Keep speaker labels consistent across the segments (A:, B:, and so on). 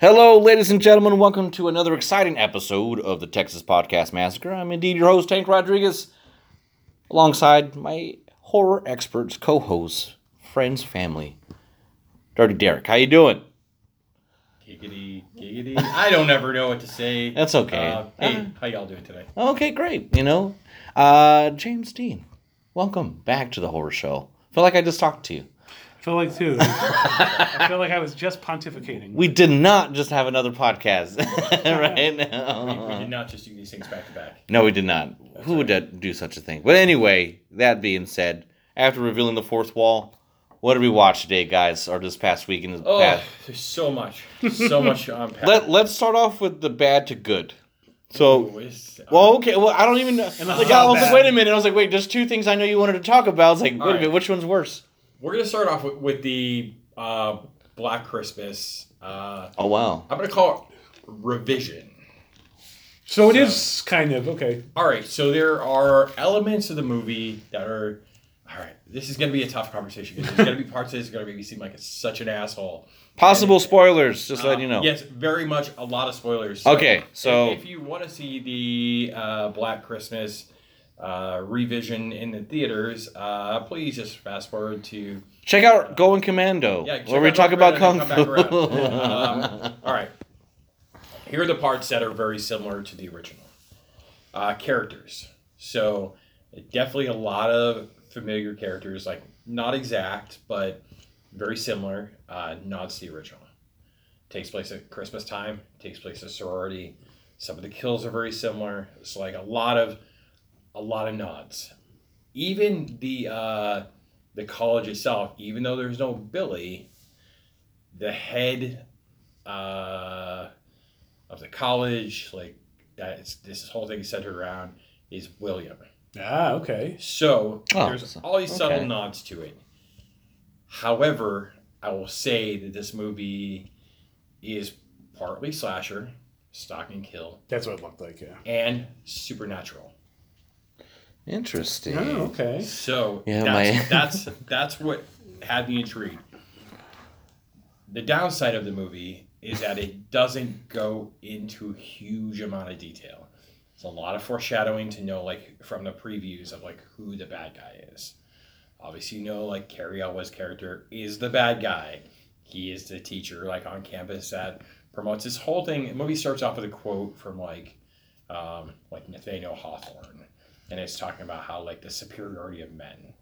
A: Hello, ladies and gentlemen. Welcome to another exciting episode of the Texas Podcast Massacre. I'm indeed your host, Tank Rodriguez, alongside my horror experts, co-hosts, friends, family, Dirty Derek. How you doing?
B: Giggity, giggity. I don't ever know what to say.
A: That's okay.
B: Uh, hey, how y'all doing today?
A: Okay, great. You know, uh, James Dean, welcome back to the horror show. feel like I just talked to you.
C: Feel like too. I feel like I was just pontificating.
A: We did not just have another podcast right
B: We, we did not just do these things back to back.
A: No, we did not. Who would do such a thing? But anyway, that being said, after revealing the fourth wall, what did we watch today, guys, or this past week in the
B: Oh,
A: past?
B: there's so much, so much to unpack.
A: Let Let's start off with the bad to good. So,
B: Ooh, uh,
A: well, okay, well, I don't even know. Like, I was like, wait a minute. I was like, wait, there's two things I know you wanted to talk about. I was like, wait
B: All
A: a
B: right.
A: minute, which one's worse?
B: We're gonna start off with, with the uh, Black Christmas. Uh,
A: Oh wow.
B: I'm gonna call it revision.
C: so it is kind of okay.
B: All right, so there are elements of the movie that are. All right, this is gonna be a tough conversation because there's gonna be parts of this gonna make me seem like it's such an asshole.
A: Possible spoilers, just letting
B: Uh,
A: you know.
B: Yes, very much a lot of spoilers.
A: Okay, so-
B: if, if you want to see the uh, Black Christmas uh, revision in the theaters, uh, please just fast forward to
A: Check out Going Commando,
B: yeah,
A: where we talk about kung fu.
B: come back around. Um, all right, here are the parts that are very similar to the original uh, characters. So definitely a lot of familiar characters, like not exact, but very similar. Uh, nods to the original. Takes place at Christmas time. Takes place at sorority. Some of the kills are very similar. It's like a lot of a lot of nods. Even the uh, the college itself, even though there's no Billy, the head uh, of the college, like that's this whole thing is centered around is William.
C: Ah, okay.
B: So
A: Oh,
B: there's
A: so-
B: all these subtle
A: okay.
B: nods to it. However, I will say that this movie is partly slasher, stalk and kill,
C: That's what it looked like. Yeah.
B: and supernatural.
A: Interesting.
C: Oh, okay.
B: So
A: Yeah,
B: that's,
A: my-
B: that's that's what had me intrigued. The downside of the movie is that it doesn't go into a huge amount of detail. It's a lot of foreshadowing to know, like from the previews of like who the bad guy is. Obviously, you know, like Cary Elwes' character is the bad guy. He is the teacher, like on campus that promotes this whole thing. The movie starts off with a quote from like, um, like Nathaniel Hawthorne, and it's talking about how like the superiority of men.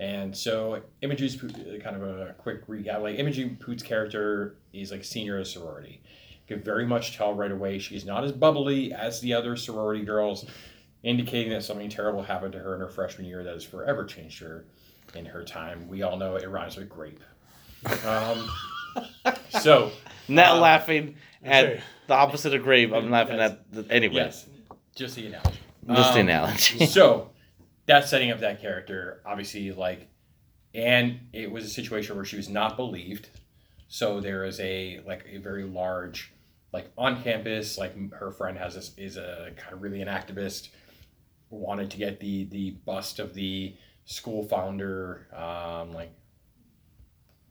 B: And so Imogen's kind of a quick recap. Like Imogen Poot's character is like senior at a sorority. You could very much tell right away she's not as bubbly as the other sorority girls, indicating that something terrible happened to her in her freshman year that has forever changed her in her time. We all know it rhymes with grape. Um, so
A: Not
B: Uh,
A: laughing at
C: okay.
A: the opposite of grape. I'm laughing at the, anyway.
B: yes, just the analogy.
A: Just the
B: Um,
A: analogy.
B: so that's setting up that character obviously like and it was a situation where she was not believed so there is a like a very large like on campus like her friend has this is a kind of really an activist wanted to get the the bust of the school founder um like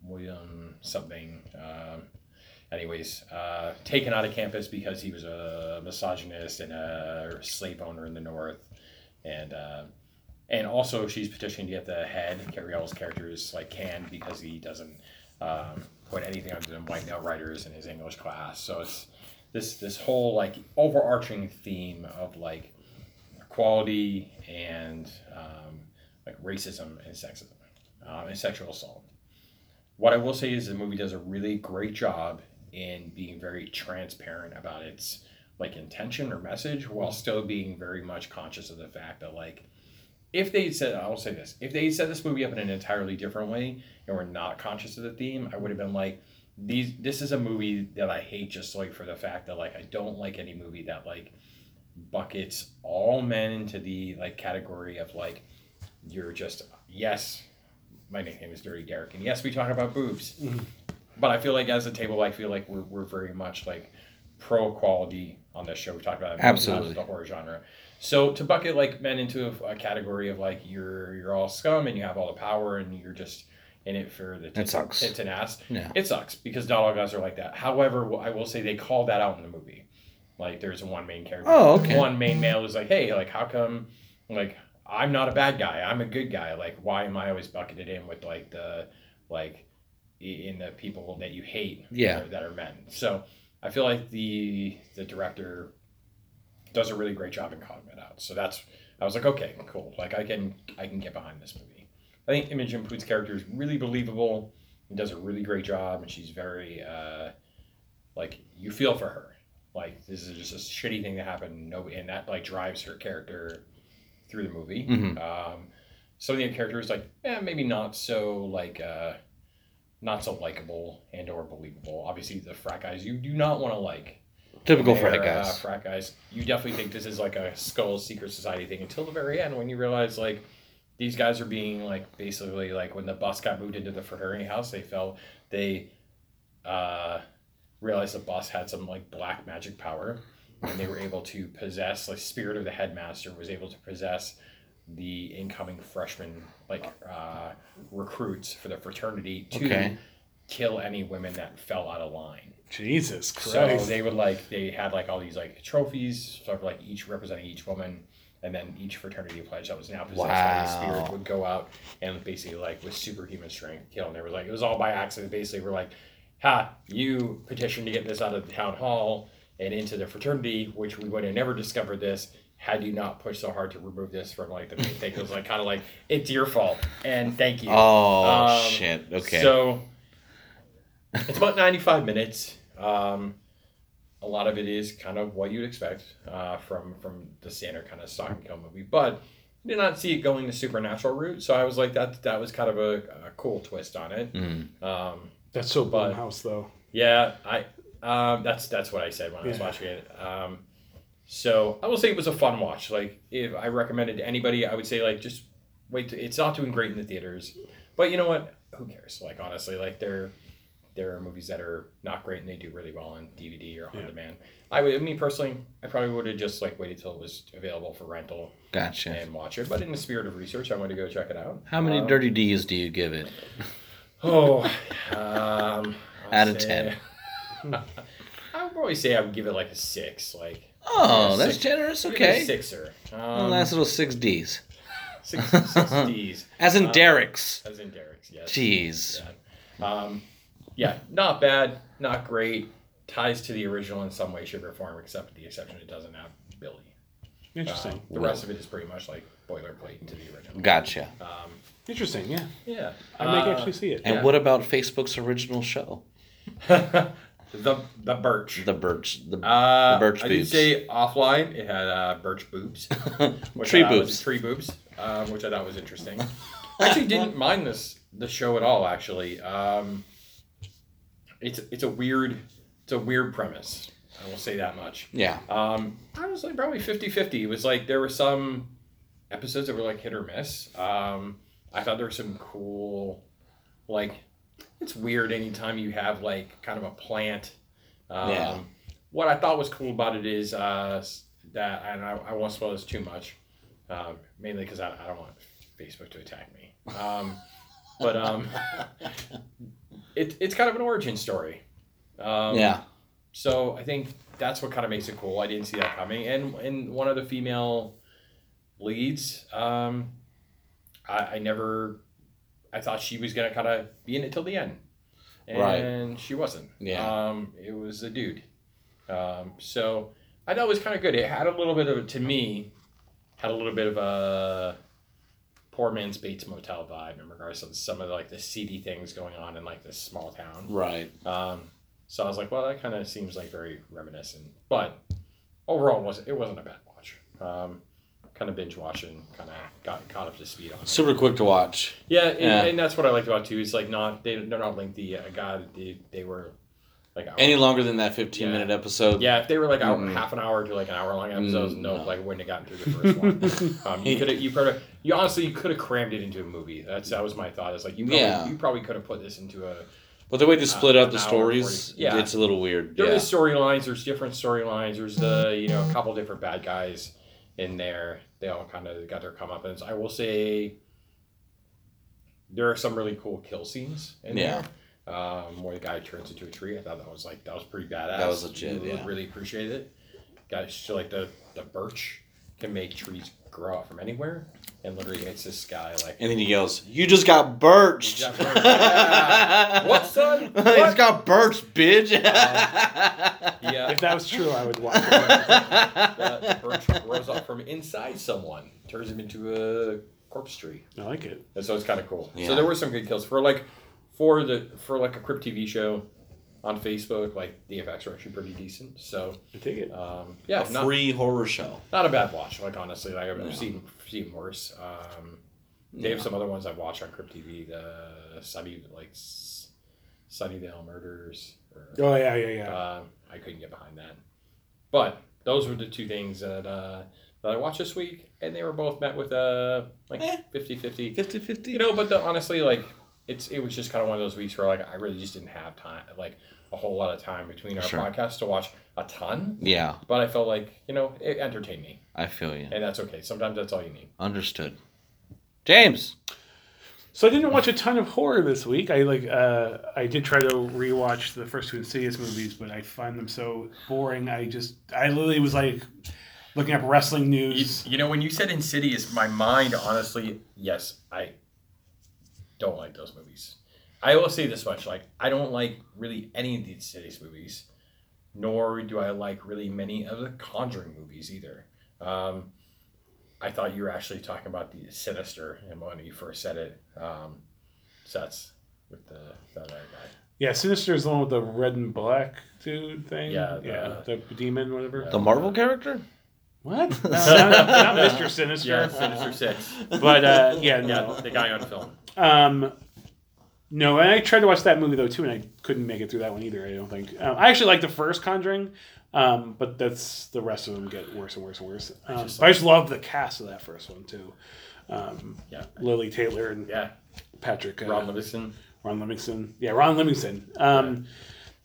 B: william something um anyways uh taken out of campus because he was a misogynist and a slave owner in the north and uh, and also she's petitioning to get the head Cary character is like canned because he doesn't um, put anything other than white outriders in his English class. So it's this this whole like overarching theme of like equality and um, like racism and sexism um, and sexual assault. What I will say is the movie does a really great job in being very transparent about its like intention or message while still being very much conscious of the fact that like if they said I'll say this if they set this movie up in an entirely different way and were not conscious of the theme I would have been like these this is a movie that I hate just like for the fact that like I don't like any movie that like buckets all men into the like category of like you're just yes my nickname is Dirty Derek and yes we talk about boobs
C: Mhm.
B: But I feel like as a table I feel like we're, we're very much like pro quality on this show we talked about it
A: Absolutely.
B: the horror genre so to bucket like men into a, a category of like you're you're all scum and you have all the power and you're just in it for the
A: It sucks.
B: tits and ass.
A: Yeah.
B: It sucks because not all guys are like that. However, I will say they called that out in the movie. Like there's one main character.
A: Oh, okay.
B: One main male who's like, hey, like how come, like I'm not a bad guy. I'm a good guy. Like why am I always bucketed in with like the, like, in the people that you hate.
A: Yeah.
B: That are, that are men. So I feel like the the director does a really great job in calling that out. So that's I was like, okay, cool. Like I can I can get behind this movie. I think Imogen Poots character is really believable and does a really great job, and she's very uh, like you feel for her. Like this is just a shitty thing that happened. No, and that like drives her character through the movie.
A: Mhm.
B: Um, some of the characters like yeah maybe not so like uh, not so likable and or believable. Obviously the frat guys you do not want to like.
A: Typical frat
B: Uh,
A: guys.
B: frat guys. You definitely think this is like a skull secret society thing until the very end when you realize like these guys are being like basically like when the bus got moved into the fraternity house, they felt they uh, realized the bus had some like black magic power, and they were able to possess like spirit of the headmaster was able to possess the incoming freshman like uh, recruits for the fraternity to
A: Okay.
B: kill any women that fell out of line.
C: Jesus
B: So
C: Christ.
B: they would like they had like all these like trophies, sort of like each representing each woman, and then each fraternity pledge that was now possessed by the
A: Wow.
B: spirit would go out and basically like with superhuman strength kill. And they were like it was all by accident. Basically, we're like, ha, you petitioned to get this out of the town hall and into the fraternity, which we would have never discovered this had you not pushed so hard to remove this from like the main thing. It was like kind of like it's your fault and thank you.
A: Oh
B: Um,
A: shit. Okay.
B: So it's about 95 minutes. Um, a lot of it is kind of what you'd expect uh, from from the standard kind of stock and kill movie, but I did not see it going the supernatural route. So I was like, that that was kind of a, a cool twist on it.
A: Mm.
B: Um,
C: That's so
B: but-
C: Blumhouse, though.
B: yeah, I um, that's that's what I said when I was watching it. So I will say it was a fun watch. Like if I recommended to anybody, I would say like just wait. To, it's not doing great in the theaters, but you know what? Who cares? Like honestly, like there there are movies that are not great and they do really well on DVD or on
C: Yeah.
B: demand. I would, me personally, I probably would have just like waited till it was available for rental
A: Gotcha.
B: and watch it. But in the spirit of research, I wanted to go check it out.
A: How many
B: Um,
A: dirty D's do you give it?
B: Oh, um,
A: Out of
B: say- I would probably say I would give it like a six. Like
A: Oh,
B: Yeah,
A: that's
B: six-
A: generous.
B: I'd give it a
A: Okay.
B: sixer.
A: Well,
B: Um,
A: nice little six D's.
B: six, six D's.
A: As in
B: Uh,
A: Derek's.
B: As in Derek's, yes.
A: Jeez.
B: Yeah. Um, yeah, not bad, not great. Ties to the original in some way, shape, or form, except with the exception it doesn't have Billy.
C: Interesting.
B: Um, the rest of it is pretty much like boilerplate to the original.
A: Gotcha.
B: Um,
C: Interesting, yeah.
B: yeah.
C: I may
B: Uh,
C: actually see it.
A: And
B: Yeah.
A: what about Facebook's original show,
B: the the birch.
A: the Birch, the,
B: Uh,
A: the birch
B: I did
A: boobs?
B: say offline. It had uh, birch boobs.
A: Tree
B: I
A: boobs.
B: tree boobs, um, which I thought was interesting. I actually didn't mind this the show at all. Actually, um, it's it's a weird it's a weird premise. I will say that much.
A: Yeah.
B: Um, honestly, probably 50-50. It was like there were some episodes that were like hit or miss. Um, I thought there were some cool, like, it's weird anytime you have like kind of a plant. Um,
A: Yeah.
B: What I thought was cool about it is uh, that, and I, I won't spoil this too much, um, mainly because I, I don't want Facebook to attack me. Um, but um, it, it's kind of an origin story. Um,
A: yeah.
B: so I think that's what kind of makes it cool. I didn't see that coming. And and one of the female leads, um, I, I never, I thought she was gonna kind of be in it till the end, and she wasn't.
A: Yeah.
B: Um, it was a dude. Um, so I thought it was kind of good. It had a little bit of a, to me, had a little bit of a poor man's Bates Motel vibe in regards to some of like the seedy things going on in like this small town.
A: Right.
B: Um, so I was like, well, that kind of seems like very reminiscent. But overall, it wasn't, it wasn't a bad watch. Um, kind of binge watching, kind of got caught up to speed on it.
A: Super quick to watch.
B: Yeah, and,
A: Yeah.
B: and that's what I liked about it, too. Is like not they they're not lengthy. Uh, God, they, they were like hour-
A: Any longer than that 15
B: Yeah.
A: minute episode?
B: yeah, if they were like hour,
A: Mm-mm.
B: half an hour to like an hour long episodes,
A: Mm,
B: no,
A: no.
B: like wouldn't have gotten through the first one. Um, you could have, you have, you honestly, you could have crammed it into a movie. That's that was my thought. it's like you, probably,
A: Yeah.
B: you probably could have put this into a
A: But the way they split
B: Uh,
A: up the stories,
B: yeah.
A: it's a little weird.
B: there
A: Yeah.
B: storylines. There's different storylines. There's the you know a couple different bad guys in there. They all kind of got their comeuppance. I will say there are some really cool kill scenes in
A: Yeah.
B: there. Um, where the guy turns into a tree. I thought that was like that was pretty badass.
A: That was legit,
B: Really-
A: yeah.
B: Really appreciate it. Guys, so like the the birch can make trees grow out from anywhere, and literally hits this guy like.
A: And then he yells, "You just got birched."
B: You got birched. Yeah. What, son?
A: He's
B: What?
A: got birched, bitch.
B: Uh, yeah,
C: If that was true, I would watch it.
B: the birch grows up from inside someone, turns him into a corpse tree.
C: I like it.
B: And so it's kind of cool.
A: Yeah.
B: So there were some good kills for like for the for like a Crypt TV show on Facebook. Like the effects are actually pretty decent. So
C: I take it.
B: um, yeah,
A: a
B: not,
A: free horror show.
B: not a bad watch. Like honestly, like I've
A: No.
B: seen seen worse. Um, they have some other ones I've watched on Crypt TV. The Sunny like Sunnydale Murders. Or,
C: Oh yeah, yeah, yeah.
B: uh, I couldn't get behind that. But those were the two things that uh, that I watched this week, and they were both met with uh like
A: Eh.
B: 50-50.
A: 50-50.
B: You know, but the, honestly, like it's it was just kind of one of those weeks where like I really just didn't have time, like a whole lot of time between our
A: Sure.
B: podcasts to watch a ton.
A: Yeah,
B: But I felt like you know it entertained me,
A: I feel you.
B: and that's okay. Sometimes that's all you need.
A: Understood. James.
C: So I didn't watch a ton of horror this week. I like uh, I did try to rewatch the first two Insidious movies, but I find them so boring. I just I literally was like looking up wrestling
B: You,
C: news.
B: you know, when you said Insidious, my mind honestly, yes, I don't like those movies. I will say this much: like I don't like really any of these Insidious movies, nor do I like really many of the Conjuring movies either. Um, I thought you were actually talking about the Sinister, and when you first said it, um, so that's with the that other guy.
C: Yeah, Sinister is the one with the red and black dude thing.
B: Yeah, the-
C: yeah, the demon, whatever.
A: The Marvel character?
C: What? No, not, not Mr. Sinister.
B: Yeah, Sinister Six.
C: But uh, yeah,
B: Yeah,
C: no.
B: the guy on film.
C: Um, no, and I tried to watch that movie though too, and I couldn't make it through that one either. I don't think. Um, I actually like the first Conjuring, um, but that's the rest of them get worse and worse and worse. Um,
B: just
C: I just love the cast of that first one too. Um,
B: Yeah.
C: Lili Taylor and
B: Yeah,
C: Patrick uh,
B: Ron Livingston.
C: Ron Livingston. Yeah, Ron Livingston. Um,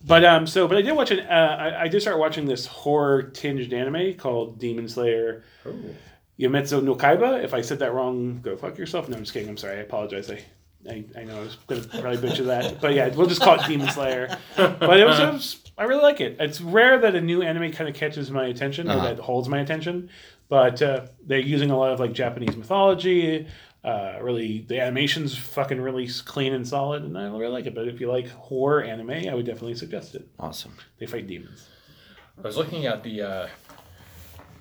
C: But um, so but I did watch an. Uh, I, I did start watching this horror tinged anime called Demon Slayer
B: Ooh.
C: Yametsu no Kaiba. If I said that wrong, go fuck yourself. No, I'm just kidding. I'm sorry. I apologize. I, I, I know I was going to probably butcher that. But yeah, we'll just call it Demon Slayer. But it was, it was- I really like it. It's rare that a new anime kind of catches my attention or
A: Uh-huh.
C: that holds my attention. But uh, they're using a lot of like Japanese mythology. Uh, really, the animation's fucking really clean and solid, and I really like it. But if you like horror anime, I would definitely suggest it.
A: Awesome.
C: They fight demons.
B: I was looking at the. Uh,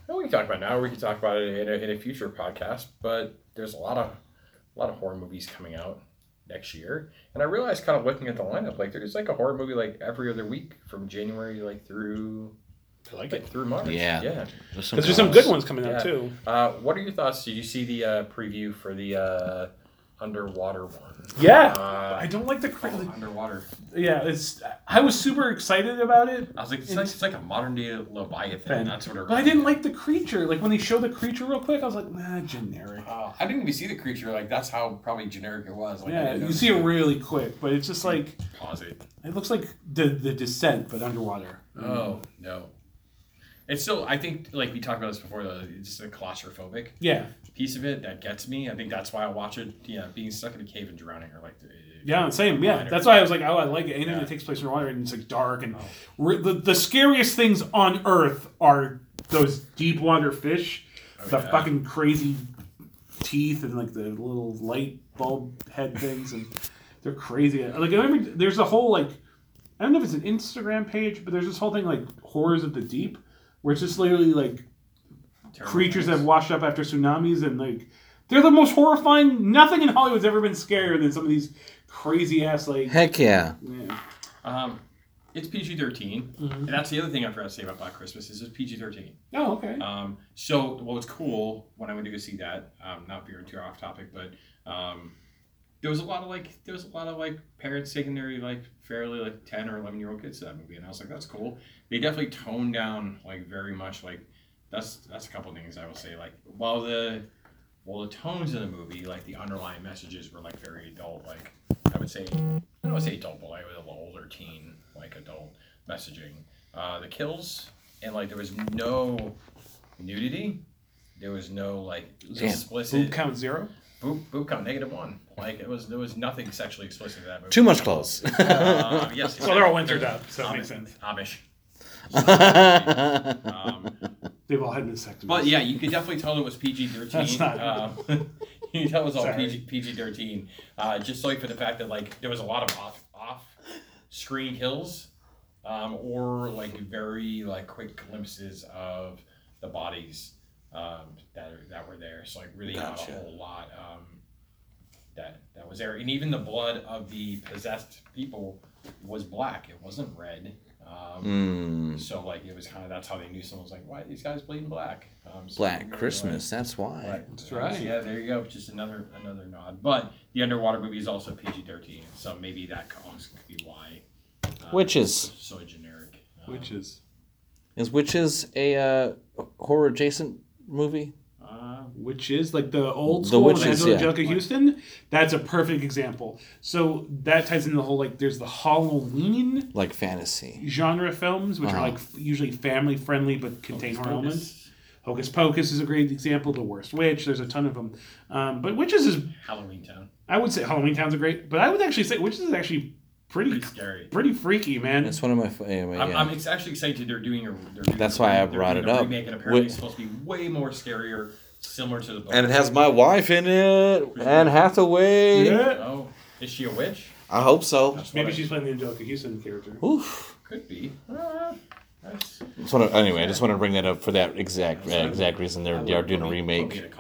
B: we can talk about it now. or We can talk about it in a, in a future podcast. But there's a lot of a lot of horror movies coming out next year, and I realized, kind of looking at the lineup, like there's like a horror movie like every other week from January like through
C: I like
B: like
C: it
B: through March.
A: Yeah.
B: yeah.
A: There's some,
C: because there's some good ones coming out too.
B: Uh, what are your thoughts? Did you see the uh, preview for the uh, underwater one?
C: Yeah,
B: Uh,
C: I don't like the, cra-
B: oh, underwater.
C: yeah. It's I was super excited about it.
B: I was like, it's like, it's like a modern day Leviathan. That's what.
C: But I didn't like the creature. Like when they show the creature real quick, I was like, nah, generic.
B: Uh, I didn't even see the creature. Like that's how probably generic it was. Like,
C: yeah, you see it really quick, but it's just like
B: Pause it.
C: it looks like the the descent, but underwater.
B: Oh no. It's still. I think like we talked about this before. Though it's just a claustrophobic
C: Yeah,
B: piece of it that gets me. I think that's why I watch it. Yeah, being stuck in a cave and drowning or like. The,
C: yeah, uh, same. Yeah, that's why I was like, oh, I like it. Anything
B: Yeah.
C: that takes place in water and it's like dark and
B: Oh.
C: the the scariest things on Earth are those deep water fish, oh, the
B: Oh, yeah.
C: fucking crazy teeth and like the little light bulb head things and they're crazy. Like I remember there's a whole like I don't know if it's an Instagram page, but there's this whole thing like horrors of the deep, where it's just literally like
B: Terrible
C: creatures that
B: things.
C: have washed up after tsunamis and like they're the most horrifying. Nothing in Hollywood's ever been scarier than some of these crazy ass like.
A: Heck yeah.
C: Yeah.
B: Um, it's PG 13
C: Mhm.
B: and that's the other thing I forgot to say about Black Christmas is it's PG thirteen.
C: Oh, okay.
B: Um, so what was cool when I went to go see that, um, not veering too off topic, but um, there was a lot of like there was a lot of like parents taking their like fairly like ten or eleven year old kids to that movie, and I was like, that's cool. They definitely toned down like very much like that's that's a couple things I will say like while the while the tones of the movie like the underlying messages were like very adult like I would say I don't want to say adult but like a little older teen like adult messaging. Uh, the kills and like there was no nudity. There was no like
A: Damn.
B: explicit.
C: Boob count zero.
B: Boop boop count negative one. Like it was there was nothing sexually explicit in that movie.
A: Too much clothes.
B: Uh, yes.
C: Well, they're all wintered up, so it makes sense.
B: Amish. Um,
C: They've all had vasectomies.
B: but yeah, you could definitely tell it was PG thirteen.
C: That's not-
B: Um, you can tell it was all
C: Sorry.
B: PG PG thirteen. Uh, just like for the fact that like there was a lot of off off screen kills, um, or like very like quick glimpses of the bodies um, that are, that were there. So like really
A: Gotcha.
B: not a whole lot um, that that was there, and even the blood of the possessed people was black. It wasn't red. Um,
A: Mm,
B: so like it was kind of that's how they knew someone was like, why are these guys bleeding black? Um, so
A: Black
B: they were
A: Christmas. That's why.
B: Like,
C: That's right.
B: Yeah, there you go. Just another another nod. But the underwater movie is also PG thirteen, so maybe that also could be why. Uh,
A: Witches.
B: it's So generic. Um,
C: Which is
A: Is Witches a uh, horror adjacent movie?
C: uh, which is like the old
A: The
C: school with
A: Witches,
C: Angela
A: yeah.
C: Anjelica Huston. That's a perfect example. So that ties into the whole like there's the Halloween
A: Like fantasy.
C: genre films, which
A: Uh-huh.
C: are like usually family friendly but contain
B: Hocus
C: horror
B: Pocus.
C: elements. Hocus Pocus is a great example. The Worst Witch. There's a ton of them. Um, but Witches is
B: Halloween Town.
C: I would say Halloween Town's a great, but I would actually say Witches is actually pretty
B: Pretty scary.
C: pretty freaky, man.
A: It's one of my. fa- Anyway,
B: I'm,
A: yeah.
B: I'm actually excited they're doing a. They're doing
A: That's
B: a
A: why I brought it
B: a
A: up.
B: Remake, and apparently
A: Wi-
B: it's supposed to be way more scarier, similar to the book.
A: and it has my wife in it, Anne Hathaway.
C: Yeah.
B: Oh, is she a witch?
A: I hope so.
B: That's what
C: Maybe
B: I-
C: she's playing the Anjelica Huston character.
A: Oof.
B: could be. Uh, that's-
A: Just wanna, anyway, I just want to bring that up for that exact uh, exact reason they're they are doing a
B: Put me- put me
A: remake
B: in a cauldron.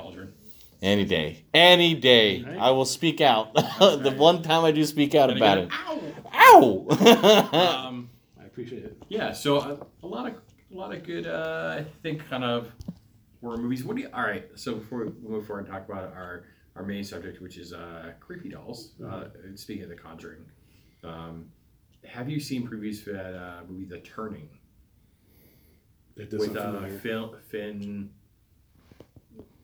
A: Any day, any day.
C: Right.
A: I will speak out. the
B: right.
A: one time I do speak out
B: Gotta
A: about
B: get
A: it.
B: Ow!
A: Ow!
B: Um,
C: I appreciate it.
B: yeah, so a, a lot of a lot of good, uh, I think, kind of horror movies. What do you? All right, so before we move forward and talk about our our main subject, which is uh, creepy dolls. Uh, speaking of The Conjuring, um, have you seen previews for that uh, movie, The Turning,
C: That does
B: with uh,
C: familiar.
B: Phil, Finn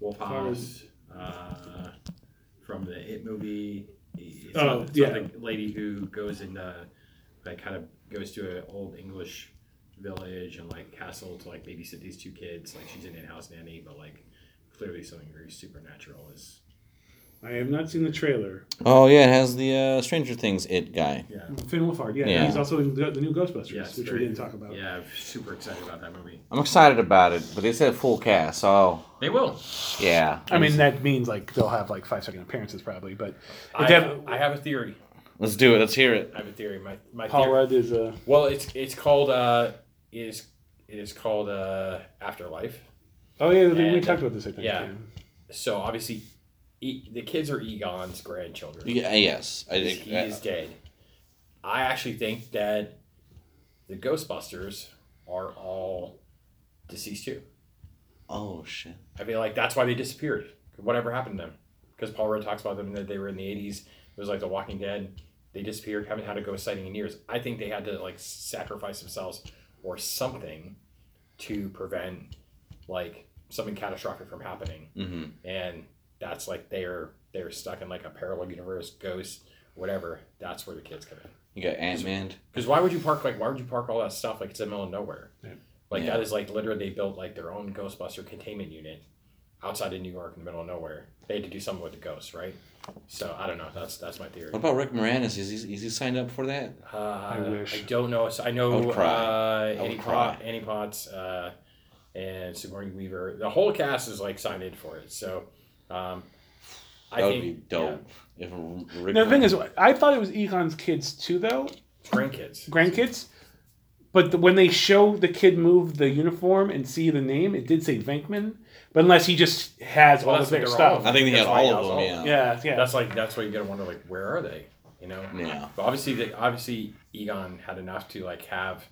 B: Wolfhouse uh, from the It movie? It's
C: Oh,
B: not- it's
C: yeah.
B: the lady who goes in, uh, like, kind of goes to an old English village and like castle to like babysit these two kids. Like she's an in-house nanny, but like clearly something very supernatural is.
C: I have not seen the trailer.
A: oh yeah, it has the uh, Stranger Things it guy.
B: Yeah.
C: Finn Wolfhard, yeah,
A: Yeah.
C: he's also in the, the new Ghostbusters,
B: Yes,
C: which
B: very-
C: we didn't talk about.
B: Yeah, I'm super excited about that movie.
A: I'm excited about it, but they said full cast, so
B: They will.
A: yeah.
C: I mean, that means like they'll have like five second appearances probably, but
B: I,
C: def-
B: I have a theory.
A: let's do it. Let's hear it.
B: I have a theory. My my
C: Paul
B: theory,
C: Rudd is uh,
B: Well, it's it's called uh is it is called uh Afterlife.
C: oh yeah, we
B: And,
C: talked about this I think.
B: yeah. So obviously, e- the kids are Egon's grandchildren.
A: Yeah, yes, I
B: He's,
A: think.
B: he is dead. I actually think that the Ghostbusters are all deceased too.
A: oh shit.
B: I feel like that's why they disappeared. Whatever happened to them? Because Paul Rudd talks about them that they were in the '80s. It was like The Walking Dead. They disappeared. Haven't had a ghost sighting in years. I think they had to like sacrifice themselves or something to prevent like something catastrophic from happening.
A: Mm-hmm.
B: And that's like they're they're stuck in like a parallel universe, ghost, whatever. That's where the kids come in.
A: You got Ant Man.
B: Because why would you park like why would you park all that stuff like it's in the middle of nowhere?
C: Yeah.
B: Like
A: Yeah.
B: that is like literally they built like their own Ghostbuster containment unit outside of New York in the middle of nowhere. They had to do something with the ghosts, right? So I don't know. That's that's my theory.
A: What about Rick Moranis? Is he, is he signed up for that?
B: Uh,
C: I wish.
B: I don't know. So I know
A: I would cry.
B: Uh,
A: I would
B: Annie,
A: cry.
B: Pot, Annie Potts uh, and Sigourney Weaver. The whole cast is like signed in for it. So um, I
A: That would
B: think
A: be dope. If Rick
C: Now, the thing is, I thought it was Egon's kids too, though
B: grandkids.
C: grandkids. But the, when they show the kid move the uniform and see the name, it did say Venkman. But unless he just has
B: Well,
C: all
B: that's
C: of their stuff,
B: all-
A: I think they
B: That's
A: had all of them.
B: all
A: Yeah.
C: yeah, yeah.
B: That's like that's why you gotta wonder like where are they? You know.
A: Yeah.
B: But obviously, the, obviously Egon had enough to like have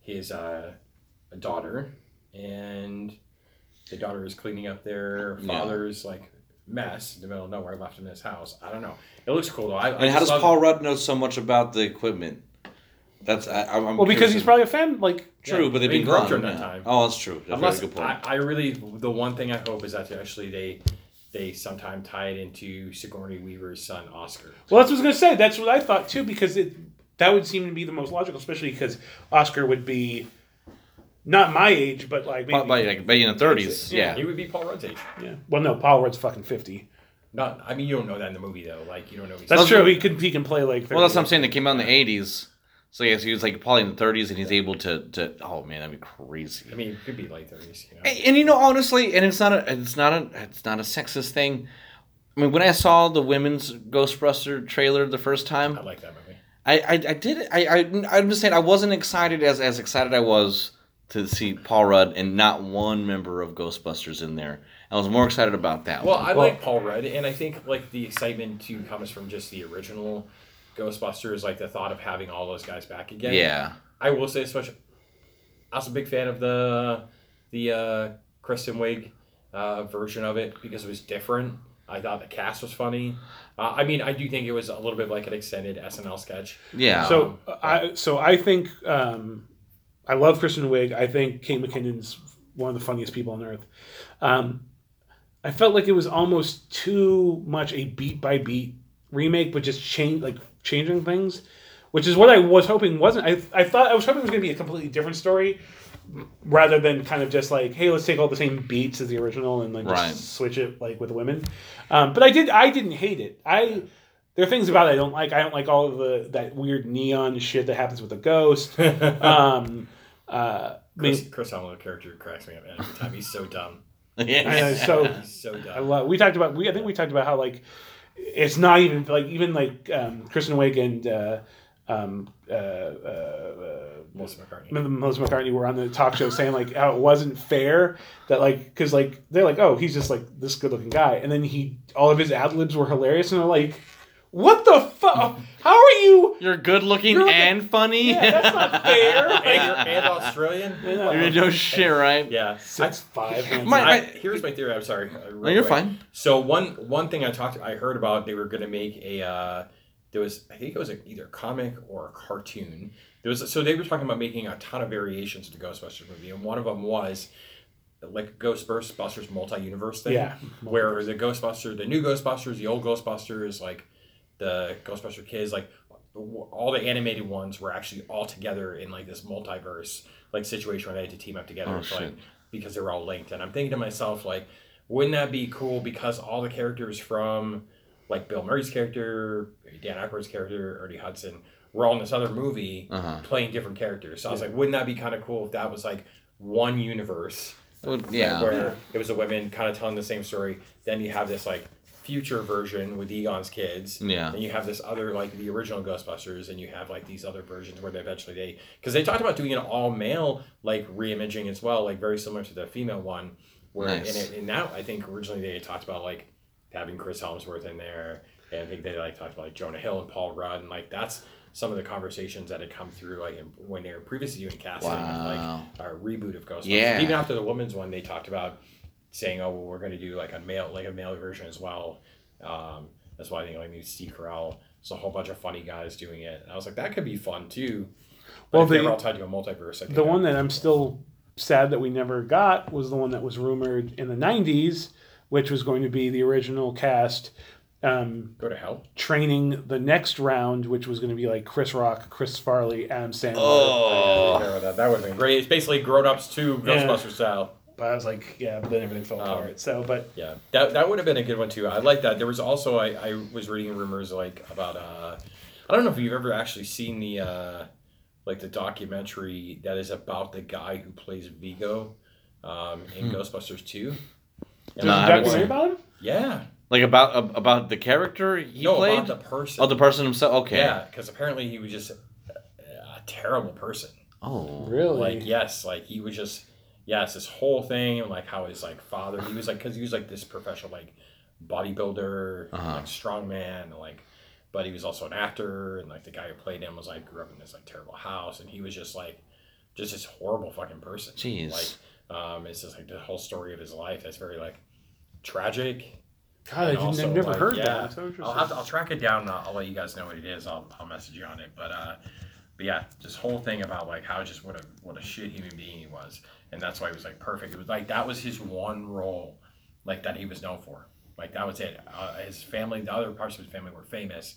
B: his uh, a daughter, and the daughter is cleaning up their
A: Yeah.
B: father's like mess in the middle of nowhere. Left in this house. I don't know. It looks cool though. I, I
A: how does
B: love-
A: Paul Rudd know so much about the equipment? That's I, I'm I'm
C: well, because he's probably a fan. Like,
A: true,
B: Yeah,
A: but they've been
B: grew up
A: gone.
B: during that time.
A: Oh, that's true. That's a
B: Unless
A: very good point.
B: I, I really, the one thing I hope is that actually they they sometime tie it into Sigourney Weaver's son Oscar.
C: well, that's what I was gonna say. That's what I thought too, because it that would seem to be the most logical, especially because Oscar would be not my age, but like maybe
A: by, by, like, by in the 30s, yeah.
B: He would be Paul Rudd's age.
C: yeah. Well, no, Paul Rudd's fucking fifty.
B: Not, I mean, you don't know that in the movie though. Like, you don't know. He's
C: That's
A: Well,
C: true. He can he can play like.
A: Well, that's what I'm saying. It came out in the '80s, so yes, he was like probably in the '30s, and he's able to to. Oh man, that'd be crazy.
B: I mean, it could be late thirties. You know?
A: And, and you know, honestly, and it's not a it's not a it's not a sexist thing. I mean, when I saw the women's Ghostbuster trailer the first time,
B: I like that movie.
A: I I, I did I, I I'm just saying I wasn't excited as as excited I was to see Paul Rudd and not one member of Ghostbusters in there. I was more excited about that.
B: Well,
A: one.
B: I
C: Well-
B: like Paul Rudd, and I think like the excitement too comes from just the original Ghostbusters, like the thought of having all those guys back again.
A: yeah,
B: I will say, especially, I was a big fan of the the uh, Kristen Wiig uh, version of it because it was different. I thought the cast was funny. Uh, I mean, I do think it was a little bit like an extended SNL sketch.
A: yeah.
C: So I so I think um, I love Kristen Wiig. I think Kate McKinnon's one of the funniest people on earth. Um, I felt like it was almost too much a beat by beat remake, but just change like changing things, which is what I was hoping wasn't. I I thought I was hoping it was going to be a completely different story. Rather than kind of just like, hey, let's take all the same beats as the original and just
A: Right.
C: switch it like with the women, um, but I did. I didn't hate it. I there are things about it I don't like. I don't like all of the that weird neon shit that happens with the ghost. Um, uh, I mean,
B: Chris, Chris Hemsworth character cracks me up every time. He's so dumb.
A: yeah.
C: I know, so
B: He's so
C: I
B: dumb.
C: love. We talked about. We I think we talked about how like it's not even like even like um, Kristen Wiig and uh, um, uh, uh,
B: Melissa McCartney.
C: Melissa McCartney were on the talk show saying like how it wasn't fair that like because like they're like oh he's just like this good looking guy and then he all of his ad libs were hilarious and they're like what the fuck how are you
A: You're good looking
C: You're-
A: and funny.
C: yeah that's not fair
B: and, you're, and Australian.
C: Yeah.
A: You're no shit, right?
B: Yeah.
C: six five hands
A: My-
B: I, here's my theory. I'm sorry.
A: No, you're
B: quick.
A: fine.
B: So one one thing I talked, I heard about they were going to make a. Uh, there was I think it was a, either a comic or a cartoon. There was so they were talking about making a ton of variations of the Ghostbusters movie, and one of them was like Ghostbusters multi-universe thing.
C: Yeah.
B: Where the Ghostbuster, the new Ghostbusters, the old Ghostbusters, like the Ghostbuster kids, like all the animated ones were actually all together in like this multiverse like situation where they had to team up together
A: Oh,
B: like, because they were all linked. And I'm thinking to myself like, wouldn't that be cool because all the characters from like Bill Murray's character, Dan Aykroyd's character, Ernie Hudson, were all in this other movie
A: Uh-huh.
B: playing different characters. So I was like, wouldn't that be kind of cool if that was like one universe
A: Yeah.
B: where it was a women kind of telling the same story. Then you have this like future version with Egon's kids.
A: Yeah.
B: And you have this other like the original Ghostbusters, and you have like these other versions where they eventually they because they talked about doing an all male like reimaging as well, like very similar to the female one. Where
A: Nice.
B: and, it, and now I think originally they had talked about like having Chris Hemsworth in there, and I think they like talked about like Jonah Hill and Paul Rudd, and like that's some of the conversations that had come through like in- when they were previously doing casting
A: Wow.
B: like our reboot of Ghostbusters.
A: Yeah.
B: Even after the woman's one, they talked about saying, "Oh, well, we're going to do like a male, like a male version as well." Um, that's why I think like maybe Steve Carell. There's a whole bunch of funny guys doing it, and I was like, that could be fun too. But
C: Well,
B: they
C: the-
B: were all tied to a multiverse, I think
C: The one that I'm still sad that we never got was the one that was rumored in the 90s, which was going to be the original cast um,
B: go to hell.
C: training the next round, which was going to be like Chris Rock, Chris Farley, Adam Sandler.
A: Oh.
B: That, that would have been great. It's basically grown ups to
C: Yeah.
B: Style.
C: But I was like, yeah, but then everything fell
B: Um,
C: apart. So, but
B: Yeah, that, that would have been a good one too. I like that. There was also I, I was reading rumors like about uh I don't know if you've ever actually seen the uh like the documentary that is about the guy who plays Vigo um, in
A: Hmm.
B: Ghostbusters Two.
C: there's
A: No,
C: a
A: I haven't seen-
C: about him?
B: Yeah,
A: Like about about the character he
B: no,
A: played?
B: about the person.
A: oh, the person himself. Okay.
B: Yeah, because apparently he was just a, a terrible person.
A: Oh.
C: Really?
B: Like yes, like he was just yes, this whole thing and like how his like father he was like because he was like this professional like bodybuilder,
A: Uh-huh.
B: like strongman, and like but he was also an actor and like the guy who played him was like grew up in this like terrible house and he was just like just this horrible fucking person.
A: Jeez.
B: Like um, it's just like the whole story of his life that's very like tragic.
C: God, I
B: and
C: didn't,
B: also,
C: I've never
B: like,
C: heard
B: yeah,
C: that. So
B: I'll have to, I'll track it down. And I'll, I'll let you guys know what it is. I'll, I'll message you on it. But uh, but yeah, this whole thing about like how just what a what a shit human being he was, and that's why he was like perfect. It was like that was his one role, like that he was known for. Like that was it. Uh, his family, the other parts of his family were famous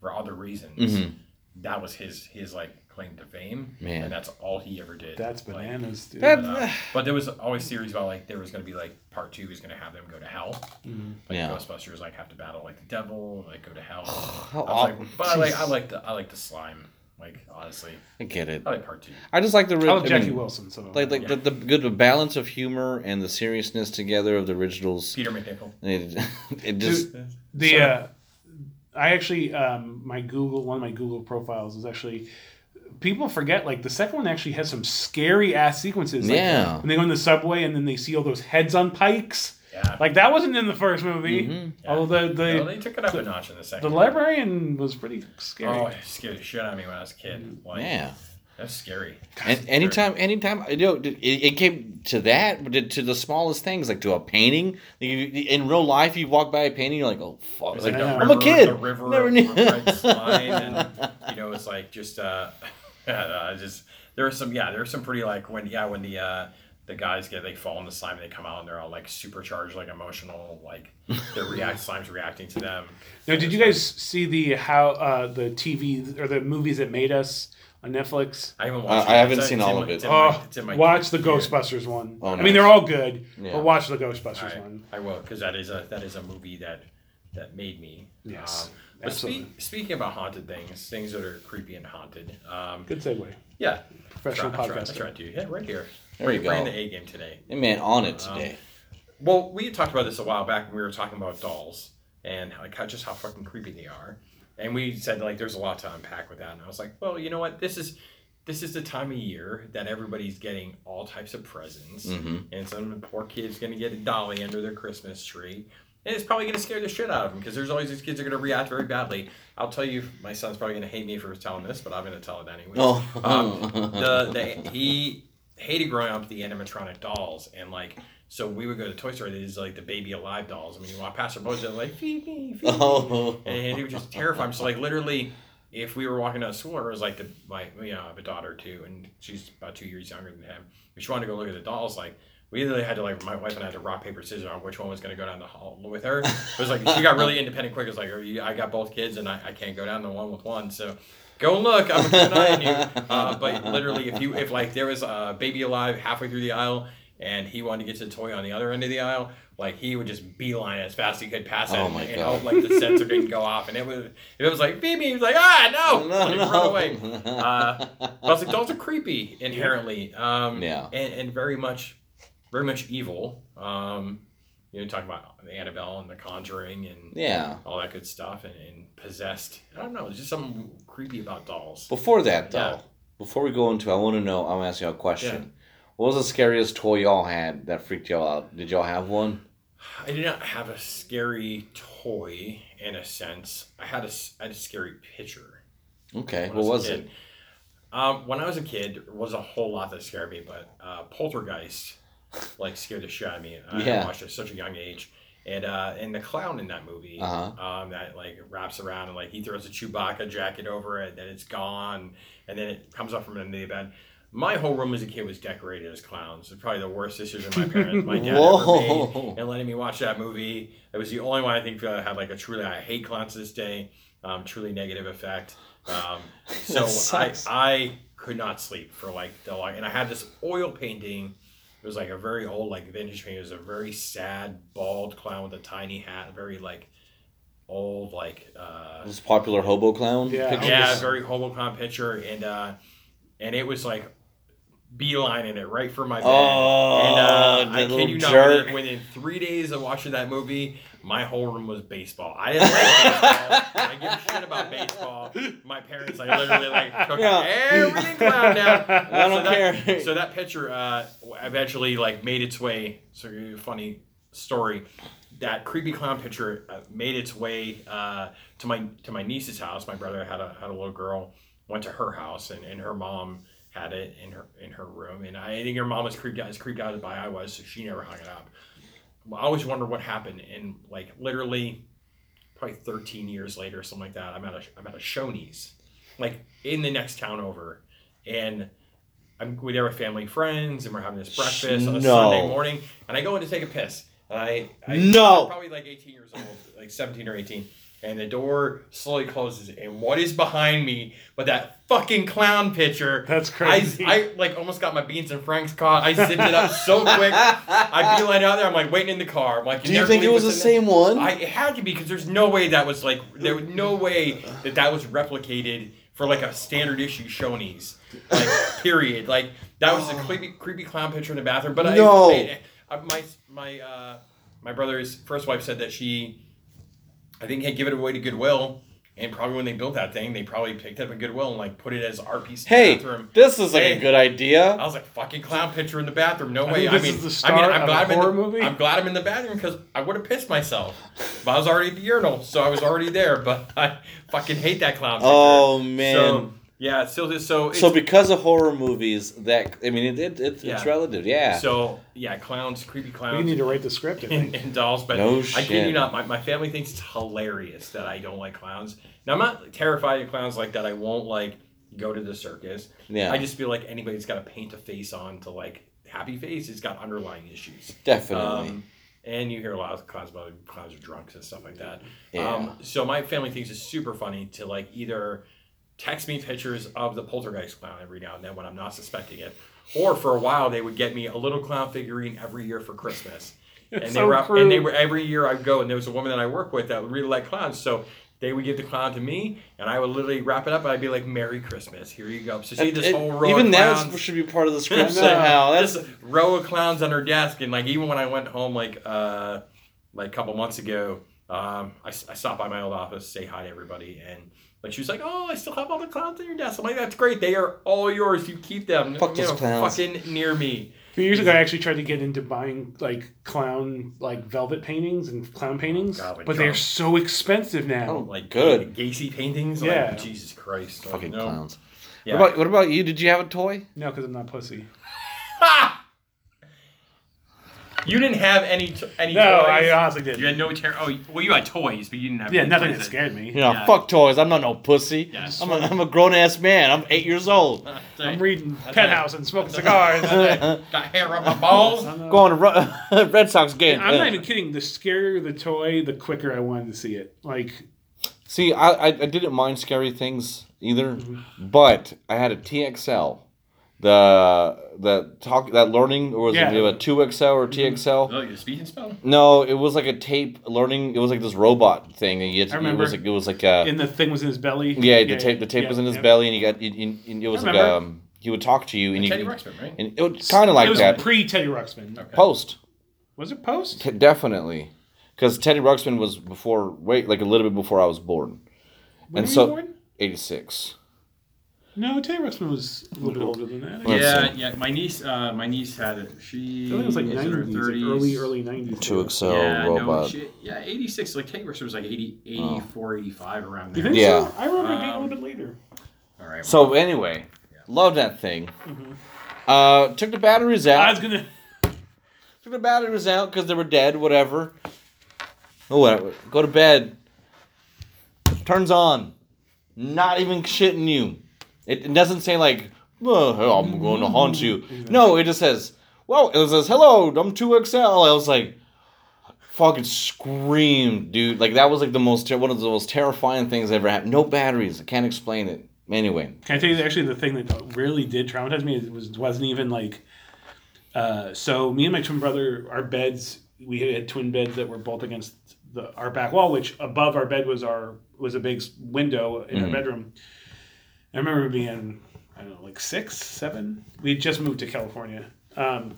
B: for other reasons.
A: Mhm.
B: That was his his like claim to fame,
A: Man.
B: and that's all he ever did.
C: That's
B: Like,
C: bananas, dude.
A: That-
B: but, uh, but there was always theories about like there was going to be like part two was going to have them go to hell.
C: Mhm.
B: Like
A: Yeah.
B: Ghostbusters like have to battle like the devil, like go to hell.
A: How
B: I was like, but I like I like the I like the slime. Like honestly,
A: I get it.
B: I like part two.
A: I just like the.
C: I love
A: I
C: Jackie
A: mean,
C: Wilson. So
A: Like like
B: Yeah.
A: the, the good the balance of humor and the seriousness together of the originals.
B: Peter MacNicol.
A: It, it just
C: the
B: So-
C: uh, I actually um, my Google one of my Google profiles is actually people forget like the second one actually has some scary ass sequences. Like,
A: Yeah.
C: when they go in the subway and then they see all those heads on pikes.
B: Yeah.
C: Like that wasn't in the first movie.
A: Mhm.
C: Although the the,
B: No, they took it up a notch in the second.
C: the librarian was pretty scary.
B: Oh, it scared the shit out of me when I was a kid. Like,
A: yeah.
B: that's scary.
A: And anytime, anytime, you know, it, it came to that, to- to the smallest things, like to a painting. You, in real life, you walk by a painting, you're like, oh fuck,
B: It's
A: like,
B: like the
A: I'm
B: river,
A: a kid.
B: The river
A: Never knew.
B: red slime, and you know, it's like just uh, just there was some yeah, there was some pretty like when yeah when the uh the guys get they fall in the slime and they come out and they're all like supercharged like emotional like their react slime's reacting to them.
C: Now, did you guys see the how uh, the TV or the movies that made us on Netflix?
B: I haven't
A: Uh,
B: watched.
A: I haven't
B: It's-
A: seen all
B: my-
A: of it.
B: it's
C: Oh,
B: it's in my
C: watch the
B: queue.
C: Ghostbusters one.
A: Oh,
C: I mean, they're all good,
A: Yeah.
C: but watch the Ghostbusters
B: All right,
C: one.
B: I will because that is a that is a movie that that made me.
C: Yes,
B: Um, but
C: absolutely.
B: speaking about haunted things, things that are creepy and haunted. Um,
C: Good segue.
B: yeah,
C: Professional
B: That's right,
C: podcaster.
B: That's right, dude. Yeah, right here.
A: There you go.
B: the A game today.
A: Man, on it
B: Um,
A: today.
B: Well, we had talked about this a while back when we were talking about dolls and like how, just how fucking creepy they are, and we said like there's a lot to unpack with that, and I was like, well, you know what, this is this is the time of year that everybody's getting all types of presents,
A: hmm
B: and some poor kid's gonna get a dolly under their Christmas tree. And it's probably gonna scare the shit out of them because there's always these kids that are gonna react very badly. I'll tell you, my son's probably gonna hate me for telling this, but I'm gonna tell it anyway.
A: Oh,
B: Um, the, the he hated growing up with the animatronic dolls and like so we would go to the Toy Story. There's like the baby alive dolls. I mean, you walk past our boys, they're like feed me, feed me,
A: oh,
B: and he would just terrify him. So like literally, if we were walking down the school, it was like the my you know I have a daughter too, and she's about two years younger than him. If she wanted to go look at the dolls, like. We literally had to like my wife and I had to rock paper scissors on which one was going to go down the hall with her. It was like she got really independent quick. It was like I got both kids and I, I can't go down the one with one. So go and look. I'm keeping an eye on you. Uh, but literally, if you if like there was a baby alive halfway through the aisle and he wanted to get to the toy on the other end of the aisle, like he would just beeline as fast as he could past it
A: Oh
B: and,
A: my
B: and
A: God.
B: hope like the sensor didn't go off. And it was if it was like beep, he was like ah no, and he'd run away. Uh, but like dolls are creepy inherently, um,
A: Yeah.
B: and, and very much very much evil. Um, you know, talking about Annabelle and The Conjuring and
A: yeah.
B: all that good stuff and, and possessed. I don't know. There's just something creepy about dolls.
A: Before that, though,
B: Yeah.
A: before we go into, I want to know. I'm asking you a question. What was the scariest toy y'all had that freaked y'all out? Did y'all have one?
B: I did not have a scary toy in a sense. I had a, I had a scary picture.
A: Okay, what
B: a
A: was it?
B: Um, when I was a kid, there was a whole lot that scared me, but uh, Poltergeist like scared the shit out of me. I
A: Yeah.
B: watched it at such a young age. And uh, and the clown in that movie,
A: Uh-huh.
B: um, that like wraps around and like he throws a Chewbacca jacket over it, then it's gone, and then it comes up from under the bed. My whole room as a kid was decorated as clowns. It's probably the worst decision my parents, my dad ever made, and letting me watch that movie. It was the only one I think that had like a truly I hate clowns to this day, um, truly negative effect. Um, so I. I could not sleep for like the long, and I had this oil painting. It was like a very old like vintage painting. It was a very sad bald clown with a tiny hat, very like old like. Uh,
A: This popular hobo clown?
C: Yeah.
A: picture?
B: yeah, very hobo Hobocon picture, and uh, and it was like beelining it right for my bed.
A: Oh,
B: and uh, I kid you not,
A: jerk.
B: within, within three days of watching that movie, my whole room was baseball. I didn't like baseball. I give a shit about baseball. My parents like literally like took
A: Yeah.
B: everything clown down.
A: I don't
B: so that,
A: care.
B: So that picture uh, eventually like made its way. So funny story. That creepy clown picture uh, made its way uh, to my to my niece's house. My brother had a had a little girl. Went to her house and, and her mom had it in her in her room. And I think her mom was creeped out as creeped out by I was, so she never hung it up. I always wonder what happened. And like literally, probably 13 years later, something like that. I'm at a I'm at a Shoney's, like in the next town over, and I'm with with family friends, and we're having this breakfast on a
A: No.
B: Sunday morning, and I go in to take a piss. And I, I
A: No.
B: I'm probably like 18 years old, like 17 or 18. And the door slowly closes, and what is behind me but that fucking clown picture?
C: That's crazy.
B: I, I like almost got my beans and franks caught. I zipped it up so quick. I beeline out there. I'm like waiting in the car. I'm like,
A: Do you think it was the same one?
B: I it had to be because there's no way that was like there was no way that that was replicated for like a standard issue Shoney's like period like that was a creepy creepy clown picture in the bathroom. But
A: No.
B: I, I, I my my uh, my brother's first wife said that she I think had give it away to Goodwill. And probably when they built that thing, they probably picked up a Goodwill and like put it as our piece in
A: hey,
B: the bathroom.
A: this is like
B: Hey.
A: a good idea.
B: I was like, fucking clown picture in the bathroom. No
C: I
B: way.
C: think
B: I
C: this
B: mean,
C: is the
B: I mean,
C: start
B: I'm
C: of
B: glad
C: a
B: I'm in
C: horror
B: the,
C: movie?
B: I'm glad I'm in the bathroom because I would have pissed myself. But I was already at the urinal, so I was already there. But I fucking hate that clown picture.
A: Oh man.
B: So yeah, it's still just so. It's,
A: So because of horror movies, that I mean, it, it, it's
B: Yeah.
A: it's relative, yeah.
B: so yeah, clowns, creepy clowns.
C: We
B: clowns.
C: need to write the script. I
B: and,
C: think.
B: and dolls, but
A: No
B: I kid
A: shit.
B: you not, my, my family thinks it's hilarious that I don't like clowns. Now I'm not terrified of clowns like that. I won't like go to the circus.
A: yeah,
B: I just feel like anybody that's got to paint a face on to like happy face has got underlying issues.
A: definitely.
B: Um, and you hear a lot of clowns about clowns are drunks and stuff like that.
A: yeah.
B: Um, so my family thinks it's super funny to like either text me pictures of the poltergeist clown every now and then when I'm not suspecting it, or for a while they would get me a little clown figurine every year for Christmas.
C: It's
B: And
C: so
B: they were and they were every year I'd go and there was a woman that I work with that really liked clowns, so they would give the clown to me, and I would literally wrap it up. and I'd be like, "Merry Christmas, here you go." So see this
A: It-
B: whole row
A: even
B: of
A: that
B: clowns
A: should be part of the script somehow. That's
B: this row of clowns on her desk, and like even when I went home, like uh, like a couple months ago, um, I, I stopped by my old office, say hi to everybody, and like she was like, "Oh, I still have all the clowns on your desk." I'm like, "That's great. They are all yours. You keep them.
A: Fuck
B: you
A: those
B: know,
A: clowns.
B: fucking near me."
C: A few years ago, I actually tried to get into buying like clown like velvet paintings and clown oh, paintings,
B: God,
C: but they're so expensive now.
A: Oh,
B: Like
A: Good.
B: Gacy paintings.
C: Yeah.
B: Like, Jesus Christ. Like,
A: fucking
B: no.
A: clowns.
B: Yeah.
A: What about what about you? Did you have a toy?
C: No, because I'm not pussy.
B: Ha! You didn't have any t- any
C: No,
B: toys.
C: I honestly didn't.
B: you had no ter- Oh, well, you had toys, but you didn't have.
C: yeah,
B: any
C: nothing
B: toys
C: that scared me.
A: You know,
B: Yeah.
A: fuck toys. I'm not no pussy.
B: Yeah.
A: I'm a, I'm a grown ass man. I'm eight years old.
C: I'm reading
B: That's
C: Penthouse and smoking cigars.
B: Got hair up my balls.
A: Going to Ru- Red Sox game.
C: I'm not even kidding. The scarier the toy, the quicker I wanted to see it. Like,
A: See, I, I I didn't mind scary things either,
C: Mm-hmm.
A: but I had a TXL. The the talk that learning or was
C: Yeah.
A: it a two XL or TXL?
B: Oh, you Speak and Spell?
A: No, it was like a tape learning. It was like this robot thing. And you had to,
C: I remember.
A: It was like it was like a
C: and the thing was in his belly.
A: yeah. The tape the tape
C: yeah,
A: was in his
C: yeah.
A: belly, and you got it, it, it, it was like um he would talk to you, and you
B: Teddy
A: could-
B: Ruxpin, right?
A: and it was kind of like
C: it was
A: that.
C: pre Teddy Ruxpin.
B: Okay.
A: Post
C: Was it post?
A: T- definitely, because Teddy Ruxpin was before wait like a little bit before I was born,
C: When
A: And
C: were
A: so-
C: you born?
A: eighty six.
C: No, Teddy Ruxpin was a little bit older than that.
A: Let's
B: yeah, yeah. My niece, uh, my niece had it. She
C: I think it was like
B: is in her
C: 90s,
B: 30s.
C: early, early 90s.
A: Two XL
B: yeah,
A: robot.
B: no, she, yeah, 86. Like Teddy Ruxpin was like 80, 84, 85 around
C: You
B: there.
C: think
A: Yeah.
C: so? I remember it being a
B: Um,
C: little bit later.
B: All right.
A: So anyway, love that thing.
C: Mhm.
A: Uh, took the batteries out.
C: I was gonna.
A: took the batteries out because they were dead. Whatever. Oh, whatever. Go to bed. Turns on. Not even shitting you. It, it doesn't say like, "Oh, I'm going to haunt you." No, it just says, "Well," it says, "Hello, I'm two XL." I was like, fucking screamed, dude. Like that was like the most ter- one of the most terrifying things that ever happened. No batteries. I can't explain it. Anyway,
C: Can I tell you actually the thing that really did traumatize me it was wasn't even like. Uh, so me and my twin brother, our beds, we had twin beds that were both against the our back wall, which above our bed was our was a big window in our
A: Mhm.
C: bedroom. I remember being I don't know like six, seven. We had just moved to California, um,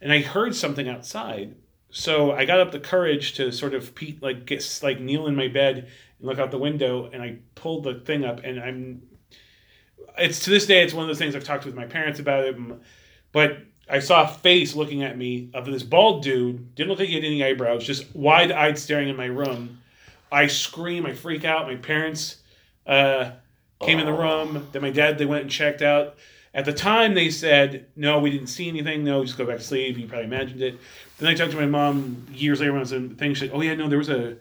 C: and I heard something outside. So I got up the courage to sort of peek, like get like kneel in my bed and look out the window, and I pulled the thing up, and I'm it's to this day it's one of those things I've talked with my parents about it, but I saw a face looking at me of this bald dude. Didn't look like he had any eyebrows, just wide eyed staring in my room. I scream, I freak out. My parents uh, came in the room. Then my dad they went and checked out. At the time they said no, we didn't see anything. No, just go back to sleep. You probably imagined it. Then I talked to my mom years later when I was in things. She said, "Oh yeah, no, there was a."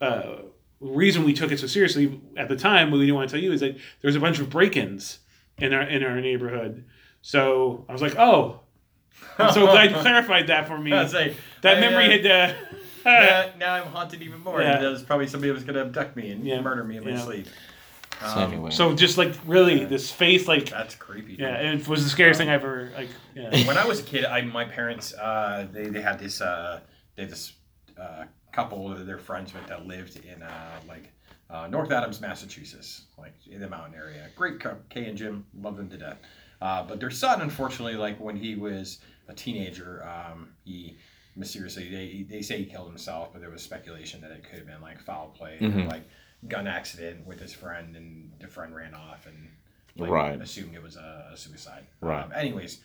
C: Uh, reason we took it so seriously at the time, what we didn't want to tell you is that there was a bunch of break-ins in our in our neighborhood. So I was like, oh, I'm so glad you clarified that for me.
B: I was like,
C: that
B: I,
C: memory
B: uh,
C: had uh,
B: now, now I'm haunted even more.
C: Yeah.
B: There's probably somebody was going to abduct me and
C: Yeah.
B: murder me in my
C: Yeah.
B: sleep.
A: So
B: Um,
A: anyway,
C: So just like really, this face, like
B: That's creepy.
C: yeah, it was the scariest thing I ever like. Yeah.
B: when I was a kid, I my parents uh, they they had this uh, they had this uh, couple that they're friends with that lived in uh, like uh, North Adams, Massachusetts, like in the mountain area. Great couple, Kay and Jim, love them to death. Uh, but their son, unfortunately, like when he was a teenager, um, he mysteriously they they say he killed himself, but there was speculation that it could have been like foul play, or,
A: Mhm.
B: like gun accident with his friend, and the friend ran off and like,
A: Right.
B: assumed it was a, a suicide.
A: Right.
B: Um, anyways,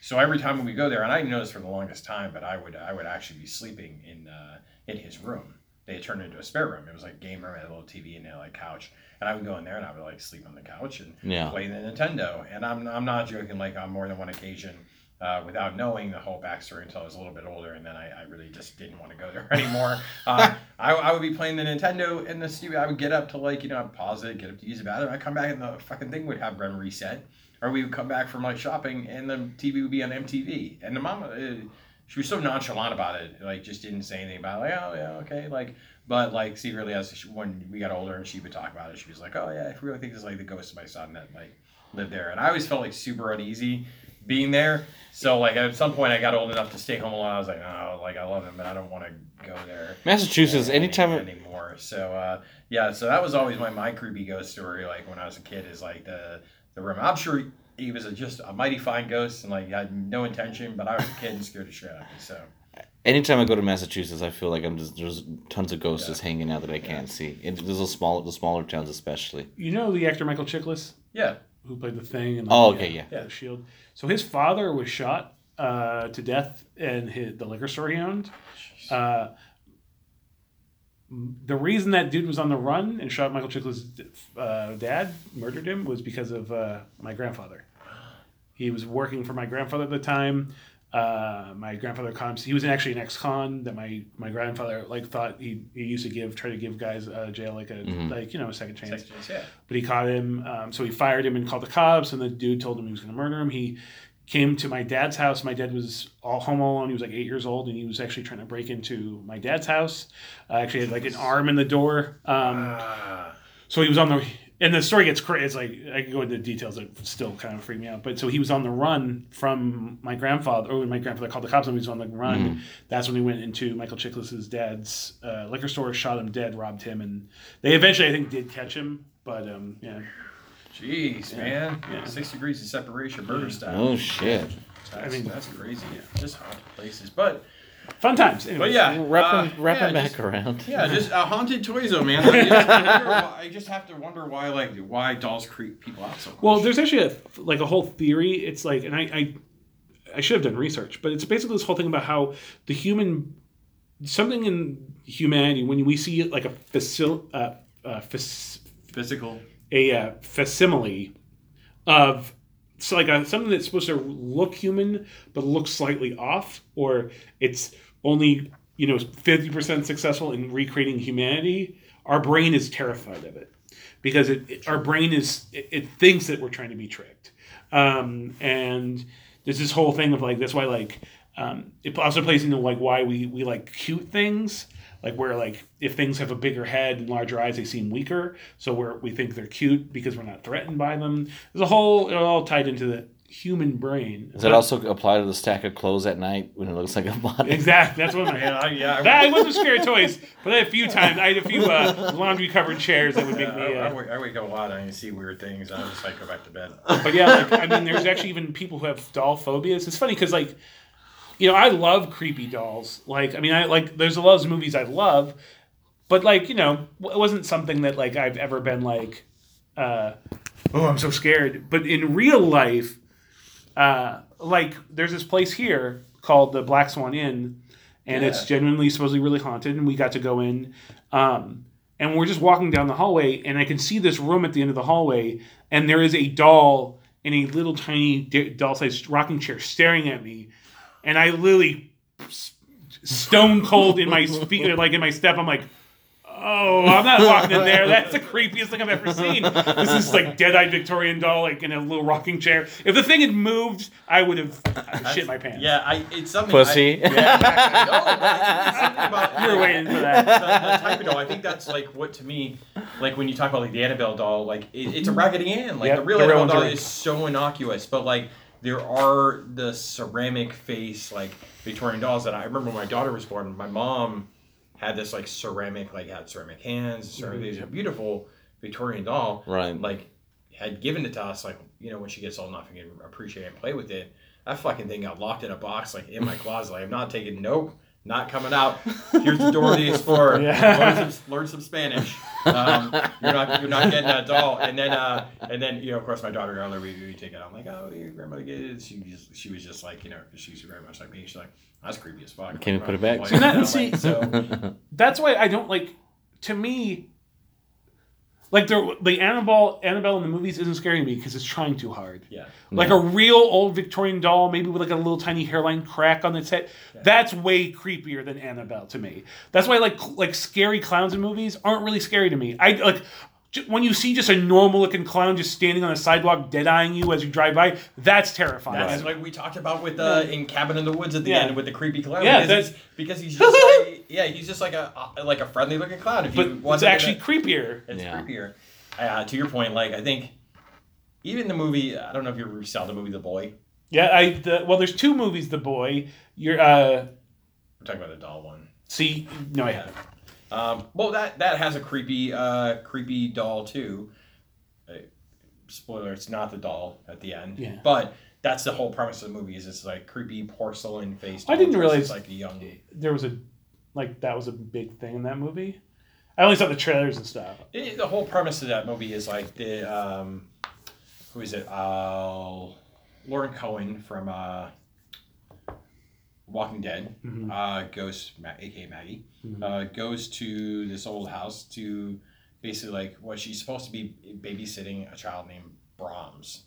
B: so every time we go there, and I didn't know this for the longest time, but I would I would actually be sleeping in uh, in his room. They had turned it into a spare room. It was like game room, had a little TV and a like couch, and I would go in there and I would like sleep on the couch and
A: yeah,
B: play the Nintendo. And I'm I'm not joking. Like on more than one occasion. Uh, without knowing the whole backstory until I was a little bit older, and then I, I really just didn't want to go there anymore. uh, I, I would be playing the Nintendo in the studio. I would get up to like you know I'd pause it, get up to use the bathroom. I'd come back and the fucking thing would have been reset or we would come back from like shopping and the TV would be on MTV. And the mom, uh, she was so nonchalant about it, like just didn't say anything about it. like oh yeah okay like. But like secretly, as she, when we got older and she would talk about it, she was like, oh yeah, I really think this is like the ghost of my son that like lived there. And I always felt like super uneasy being there. So like at some point, I got old enough to stay home alone. I was like, no, like I love him, but I don't want to go there.
A: Massachusetts.
B: any-
A: Anytime,
B: anymore. So uh, yeah, so that was always my my creepy ghost story. Like when I was a kid, is like the the room. I'm sure he was a, just a mighty fine ghost and like had no intention, but I was a kid and scared the shit out of me. So
A: anytime I go to Massachusetts, I feel like I'm just there's tons of ghosts
B: Yeah.
A: just hanging out that I can't see. And there's a small, the smaller towns especially.
C: You know the actor Michael Chiklis
B: yeah,
C: who played the Thing and
A: Oh, okay, yeah.
C: the Shield. So his father was shot uh, to death in his, the liquor store he owned. Uh, the reason that dude was on the run and shot Michael Chiklis' uh, dad, murdered him, was because of uh, my grandfather. He was working for my grandfather at the time. Uh, my grandfather comes. He was actually an ex-con that my my grandfather like thought he, he used to give try to give guys uh, jail like a
A: Mhm.
C: like you know a second chance
B: Sections, yeah.
C: but he caught him. Um, so he fired him and called the cops. And the dude told him he was going to murder him. He came to my dad's house. My dad was all home alone. He was like eight years old, and he was actually trying to break into my dad's house. Uh, actually, had like an arm in the door. Um,
B: Ah,
C: so he was on the. And the story gets crazy. It's like I can go into details that still kind of freak me out. But so he was on the run from my grandfather. Or when my grandfather called the cops, and he was on the run. That's when he went into Michael Chiklis's dad's uh, liquor store, shot him dead, robbed him, and they eventually, I think, did catch him. But um, yeah,
B: jeez, man,
C: yeah.
B: six degrees of separation, murder style.
A: Oh shit!
B: That's,
C: I mean-
B: that's crazy. Just haunted places, but
C: fun times.
B: but
C: Anyways.
B: yeah,
A: Wrapping,
B: uh,
A: wrapping
B: yeah,
A: back
B: just-
A: around.
B: Yeah, just uh, haunted toys, though, man. I just, why- I just have to wonder why, like, why dolls creep people out so much.
C: Well, there's actually a like a whole theory. It's like, and I, I, I should have done research, but it's basically this whole thing about how the human, something in humanity, when we see like a facil, uh, uh, fac,
B: physical.
C: a uh, facsimile of so like a, something that's supposed to look human but looks slightly off, or it's only you know fifty percent successful in recreating humanity. Our brain is terrified of it because it, it- our brain is it, it thinks that we're trying to be tricked, um, and there's this whole thing of like that's why like um, it also plays into like why we we like cute things like where like if things have a bigger head and larger eyes they seem weaker so we're, we think they're cute because we're not threatened by them there's a whole it all tied into the human brain
A: Does that also apply to the stack of clothes at night when it looks like a body?
C: exactly that's what my
B: Yeah, I, yeah. I,
C: that I wasn't scared of toys but a few times I had a few uh, laundry covered chairs that would make
B: yeah,
C: me
B: I, I,
C: uh,
B: wake, I wake up a lot and I see weird things. And I just like go back to bed.
C: but yeah, like, I mean, there's actually even people who have doll phobias. It's funny because, like, you know, I love creepy dolls. Like, I mean, I like there's a lot of movies I love, but like, you know, it wasn't something that like I've ever been like, uh, oh, I'm so scared. But in real life, uh, like, there's this place here called the Black Swan Inn, and it's
B: Yeah.
C: genuinely supposedly really haunted. And we got to go in. Um, and we're just walking down the hallway, and I can see this room at the end of the hallway, and there is a doll in a little tiny doll-sized rocking chair staring at me, and I literally stone cold in my feet, like in my step. I'm like, Oh, I'm not walking in there. That's the creepiest thing I've ever seen. This is like dead-eyed Victorian doll, like in a little rocking chair. If the thing had moved, I would have shit my pants.
B: Yeah, I it's something.
A: Pussy.
B: I, yeah, exactly. Oh, no, but it's something about
C: You were waiting for that.
B: the, the type of doll. I think that's like what to me, like when you talk about like the Annabelle doll, like it, it's a Raggedy Ann. Like
C: Yep,
B: the real
C: the
B: Annabelle doll
C: ones
B: is so innocuous, but like there are the ceramic face like Victorian dolls that I remember when my daughter was born. My mom had this like ceramic, like had ceramic hands, ceramic
C: Mhm.
B: face, beautiful Victorian doll.
A: Right.
B: Like had given it to us, like you know when she gets old enough and can appreciate and play with it. That fucking thing got locked in a box, like in my closet. Like, I'm not taking. Nope, not coming out. Here's the door to the Explorer.
C: Yeah.
B: Learn some, learn some Spanish. Um, you're not you're not getting that doll. And then uh, and then you know of course my daughter got we, we take it. I'm like oh your grandmother get it. She just she was just like you know she's very much like me. She's like that's creepy as fuck.
A: Can you
B: Like,
A: put it back?
B: like,
C: See, that-
B: you know,
C: see-
B: like, so
C: That's why I don't like. To me, like the the Annabelle Annabelle in the movies isn't scaring me because it's trying too hard.
B: yeah.
C: Like a real old Victorian doll, maybe with like a little tiny hairline crack on its head. That's way creepier than Annabelle to me. That's why like like scary clowns in movies aren't really scary to me. I like j- when you see just a normal looking clown just standing on a sidewalk dead eyeing you as you drive by. That's terrifying.
B: That's like we talked about with uh, in Cabin in the Woods at the
C: Yeah.
B: end with the creepy clown.
C: Yeah,
B: because,
C: that's-
B: he's, because he's just like, yeah, he's just like a uh, like a friendly looking clown. If
C: but
B: you want
C: it's
B: to
C: actually creepier.
B: it's
A: Yeah.
B: creepier. Uh, to your point, like I think even the movie, I don't know if you ever saw the movie The Boy.
C: Yeah, I the, well, there's two movies. The boy, you're uh,
B: We're talking about the doll one.
C: see, no, I haven't.
B: Um, well, that that has a creepy uh, creepy doll too. Uh, spoiler: It's not the doll at the end.
C: Yeah.
B: But that's the whole premise of the movie. Is it's like creepy porcelain face.
C: I didn't
B: doll
C: realize-
B: like a young.
C: There was a like that was a big thing in that movie. I only saw the trailers and stuff.
B: It, the whole premise of that movie is like the um, who is it? Uh, Lauren Cohan from uh, Walking Dead
C: Mhm.
B: uh, goes, Ma- aka Maggie,
C: Mhm.
B: uh, goes to this old house to basically like what she's supposed to be babysitting a child named Brahms,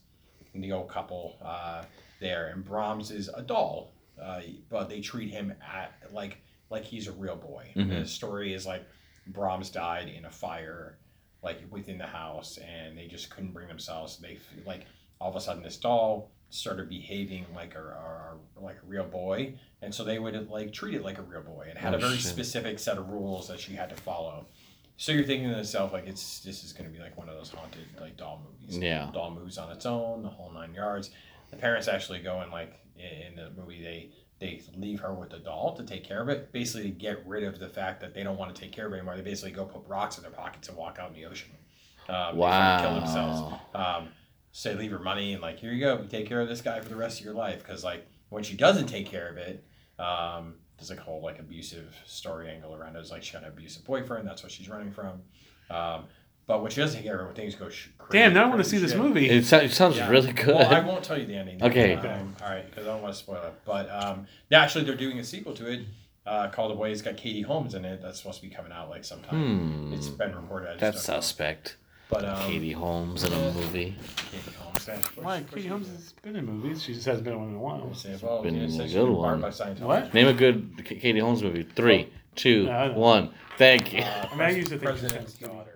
B: and the old couple uh, there, and Brahms is a doll, uh, but they treat him at like like he's a real boy.
A: Mhm.
B: The story is like Brahms died in a fire, like within the house, and they just couldn't bring themselves. They f- like all of a sudden this doll started behaving like a, a, like a real boy, and so they would like treat it like a real boy, and had
A: Oh,
B: a very
A: shit.
B: specific set of rules that she had to follow. So you're thinking to yourself like it's this is going to be like one of those haunted like doll movies.
A: Yeah.
B: doll moves on its own, the whole nine yards. The parents actually go and like in in the movie they they leave her with the doll to take care of it, basically to get rid of the fact that they don't want to take care of it anymore. They basically go put rocks in their pockets and walk out in the ocean. Um,
A: Wow.
B: Kill themselves. Um, so they leave her money and like, here you go, you take care of this guy for the rest of your life. Because like when she doesn't take care of it, um, there's like a whole like abusive story angle around it. It's like she got an abusive boyfriend. That's what she's running from. Um, but when she doesn't take care of it, when things go sh- crazy,
C: Damn, now I want to
B: crazy
C: see this movie.
A: It, so- it sounds
B: yeah.
A: really good.
B: Well, I won't tell you the ending.
A: Okay.
B: Um, all right, because I don't want to spoil it. But um, they actually, they're doing a sequel to it uh, called The Boy. It's got Katie Holmes in it. That's supposed to be coming out like sometime.
A: Hmm.
B: It's been reported. I just
A: That's
B: don't know.
A: suspect.
B: But um,
A: Katie Holmes in a movie.
B: Katie Holmes. yeah, of
C: Why?
B: of course
C: Katie
B: she
C: Holmes
B: is.
C: has been in movies. She just hasn't been in one in a while.
B: Say, well,
A: been
B: yeah, it
A: a
B: says
A: good
B: she's
A: one.
B: by Scientology.
C: What?
A: Name a good K- Katie Holmes movie. Three, two,
C: No, I don't.
A: one. Thank you.
B: Uh,
C: I mean, I used to think
B: President's
C: she was-
B: daughter.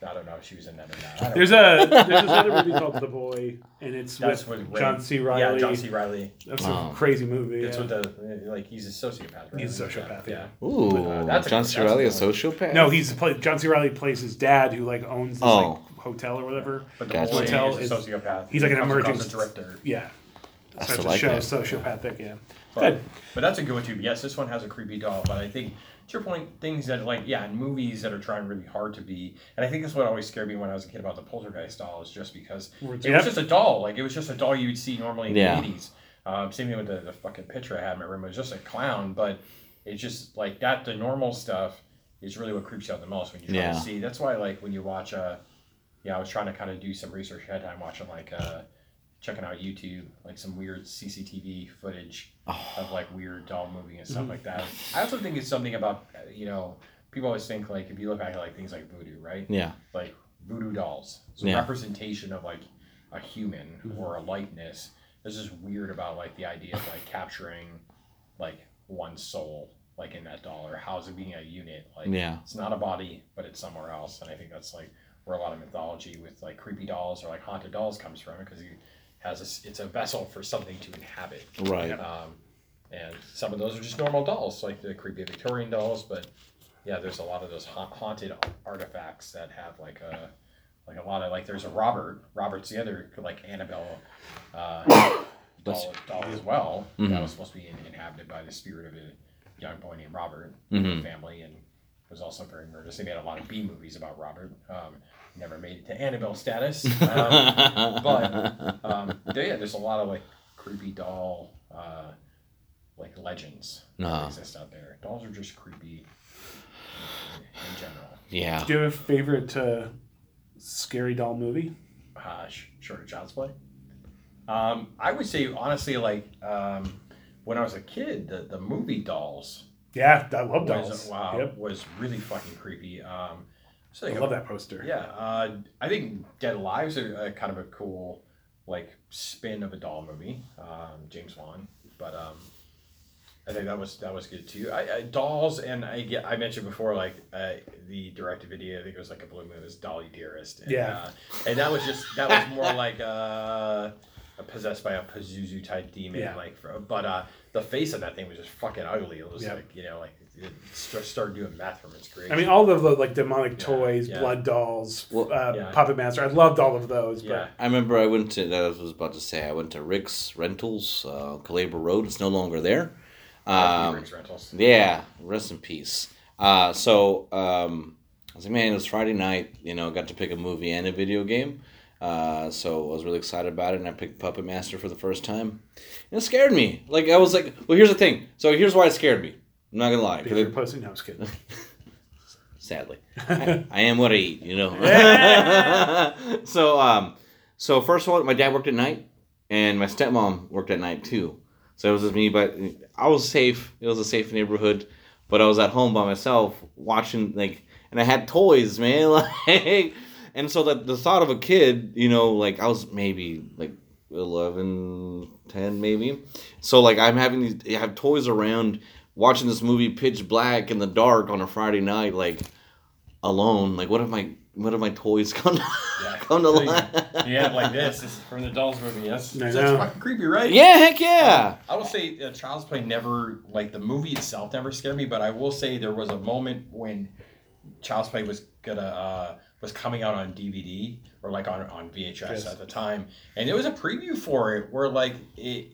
B: I don't know if she was in that or not.
C: There's
B: know.
C: a there's this other movie called The Boy, and it's
B: That's
C: with
B: with Ray-
C: John C. Reilly.
B: Yeah,
C: Reilly.
B: John C. Reilly.
C: That's
A: Wow.
C: a crazy movie.
B: It's
C: yeah.
B: with the uh, like he's a sociopath. Right?
C: He's a sociopath, yeah.
A: Ooh,
B: Uh, that's
A: John C.
B: Reilly, a
A: sociopath?
C: No, he's play, John C. Reilly plays his dad, who like owns this
A: Oh.
C: like hotel or whatever.
B: But the
A: Gotcha.
B: boy
C: Hotel
B: is
C: is-
B: a sociopath.
C: he's like an
B: Comes
C: emerging-
B: director.
C: Yeah,
A: I
C: starts
A: still like
C: show
A: that.
C: sociopathic. Yeah,
B: But,
C: good.
B: but that's a good one too. Yes, this one has a creepy doll, but I think to your point, things that like yeah, in movies that are trying really hard to be, and I think that's what always scared me when I was a kid about the Poltergeist doll is just because it was just a doll, like it was just a doll you would see normally in
A: Yeah.
B: the eighties. Um, same thing with the, the fucking picture I had in my room. It was just a clown, but it's just like that. The normal stuff is really what creeps you out the most when you try
A: Yeah.
B: to see. That's why like when you watch uh, yeah, I was trying to kind of do some research ahead of time watching like uh, checking out YouTube, like some weird CCTV footage of like weird doll moving and stuff
C: Mhm.
B: like that. I also think it's something about you know people always think like if you look at like things like voodoo, right?
A: Yeah.
B: Like voodoo dolls, it's
A: Yeah.
B: representation of like a human
C: Mhm.
B: or a likeness. There's just weird about like the idea of like capturing like one soul like in that doll or how's it being a unit like
A: Yeah.
B: it's not a body but it's somewhere else and i think that's like where a lot of mythology with like creepy dolls or like haunted dolls comes from because he has it's a vessel for something to inhabit.
A: Right.
B: um, and some of those are just normal dolls like the creepy victorian dolls but yeah there's a lot of those ha- haunted artifacts that have like a like a lot of like there's a robert robert's the other like annabelle uh, doll, doll as well. That was supposed to be in- inhabited by the spirit of a young boy named robert
A: Mhm.
B: family and was also very murderous they made a lot of b movies about robert. Um, never made it to annabelle status um, but um, there- yeah, there's a lot of like creepy doll, uh, like legends
A: Uh-huh.
B: that exist out there. Dolls are just creepy in, in general.
A: yeah.
C: Do you have a favorite uh, scary doll movie?
B: Uh, sh- short of Child's Play. Um, I would say honestly, like um, when I was a kid, the, the movie Dolls
C: Yeah, I love
B: was
C: dolls.
B: wow
C: Yep.
B: was really fucking creepy. Um, so
C: I love that poster.
B: Yeah, uh, I think Dead Alive is a, a kind of a cool like spin of a doll movie, um, James Wan. But um, I think that was that was good too. I, I dolls and I get I mentioned before like uh, the direct video. I think it was like a blue moon. It was Dolly Dearest. And,
C: Yeah.
B: uh, and that was just that was more like uh, possessed by a Pazuzu type demon.
C: Yeah.
B: Like, for, but uh, the face of that thing was just fucking ugly. It was
C: Yeah.
B: like you know like it st- started doing meth from its creation.
C: I mean, all of the like demonic
B: Yeah,
C: toys,
B: yeah.
C: blood dolls,
A: Well-
C: uh,
B: Yeah.
C: Puppet Master. I loved all of those.
B: yeah.
A: I remember I went to, I was about to say, I went to Rick's Rentals, uh, Calabria Road. It's no longer there. Um,
B: Rick's Rentals.
A: Yeah, rest in peace. Uh, so um, I was like, man, it was Friday night. You know, got to pick a movie and a video game. Uh, so I was really excited about it, and I picked Puppet Master for the first time. And it scared me. Like I was like, well, here's the thing. So here's why it scared me. I'm not gonna lie.
C: You're
A: it-
C: posting. No, I was kidding.
A: sadly, I, I am what I eat. You know.
C: Yeah.
A: so um, so first of all, my dad worked at night, and my stepmom worked at night too. So it was just me, but I was safe. It was a safe neighborhood, but I was at home by myself watching like, and I had toys, man. Like, and so that the thought of a kid, you know, like I was maybe like 11, 10 maybe. So like I'm having these, I have toys around, watching this movie pitch black in the dark on a Friday night, like alone. Like what if my what if my toys come to,
B: Yeah.
A: come to life?
B: Yeah, like this, this is from the Dolls movie. Yes,
C: I
B: that's
C: know.
B: fucking creepy, right?
A: Yeah, heck yeah.
B: I will say uh, Child's Play never, like the movie itself, never scared me. But I will say there was a moment when Child's Play was gonna uh, was coming out on DVD or like on on VHS
C: Yes.
B: at the time, and there was a preview for it where like it.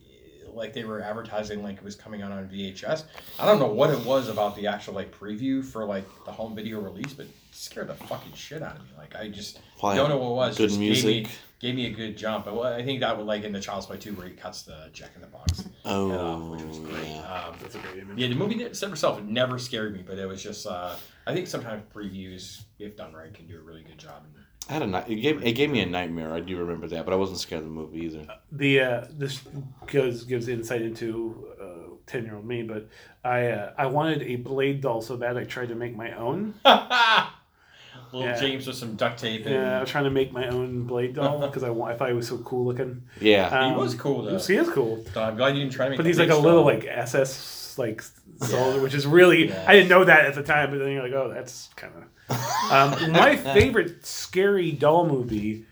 B: Like they were advertising, like it was coming out on VHS. I don't know what it was about the actual like preview for like the home video release, but it scared the fucking shit out of me. Like I just
A: Probably
B: don't know what it was.
A: good
B: just
A: music.
B: Gave me, gave me a good jump. But well, I think that would like in the Child's Play 2 where he cuts the Jack in the Box head off,
A: Oh,
B: which was great.
A: yeah.
B: Um,
C: That's a great image.
B: yeah, the movie itself never scared me, but it was just uh, I think sometimes previews, if done right, can do a really good job.
A: I had a night. It gave it gave me a nightmare. I do remember that, but I wasn't scared of the movie either.
C: the uh, this gives gives insight into ten year old me, but I uh, I wanted a blade doll so bad I tried to make my own.
B: Little
C: Yeah.
B: James with some duct tape. And,
C: Yeah, I was trying to make my own blade doll because I, wa- I thought he was so cool looking.
A: Yeah,
C: Um,
B: He was cool, though.
C: He is cool,
B: So I'm glad you didn't try to make.
C: but he's like
B: big
C: a little
B: stone.
C: like SS like soldier, which is really
B: Yeah.
C: I didn't know that at the time, but then you're like, oh, that's kind of. Um, my favorite scary doll movie,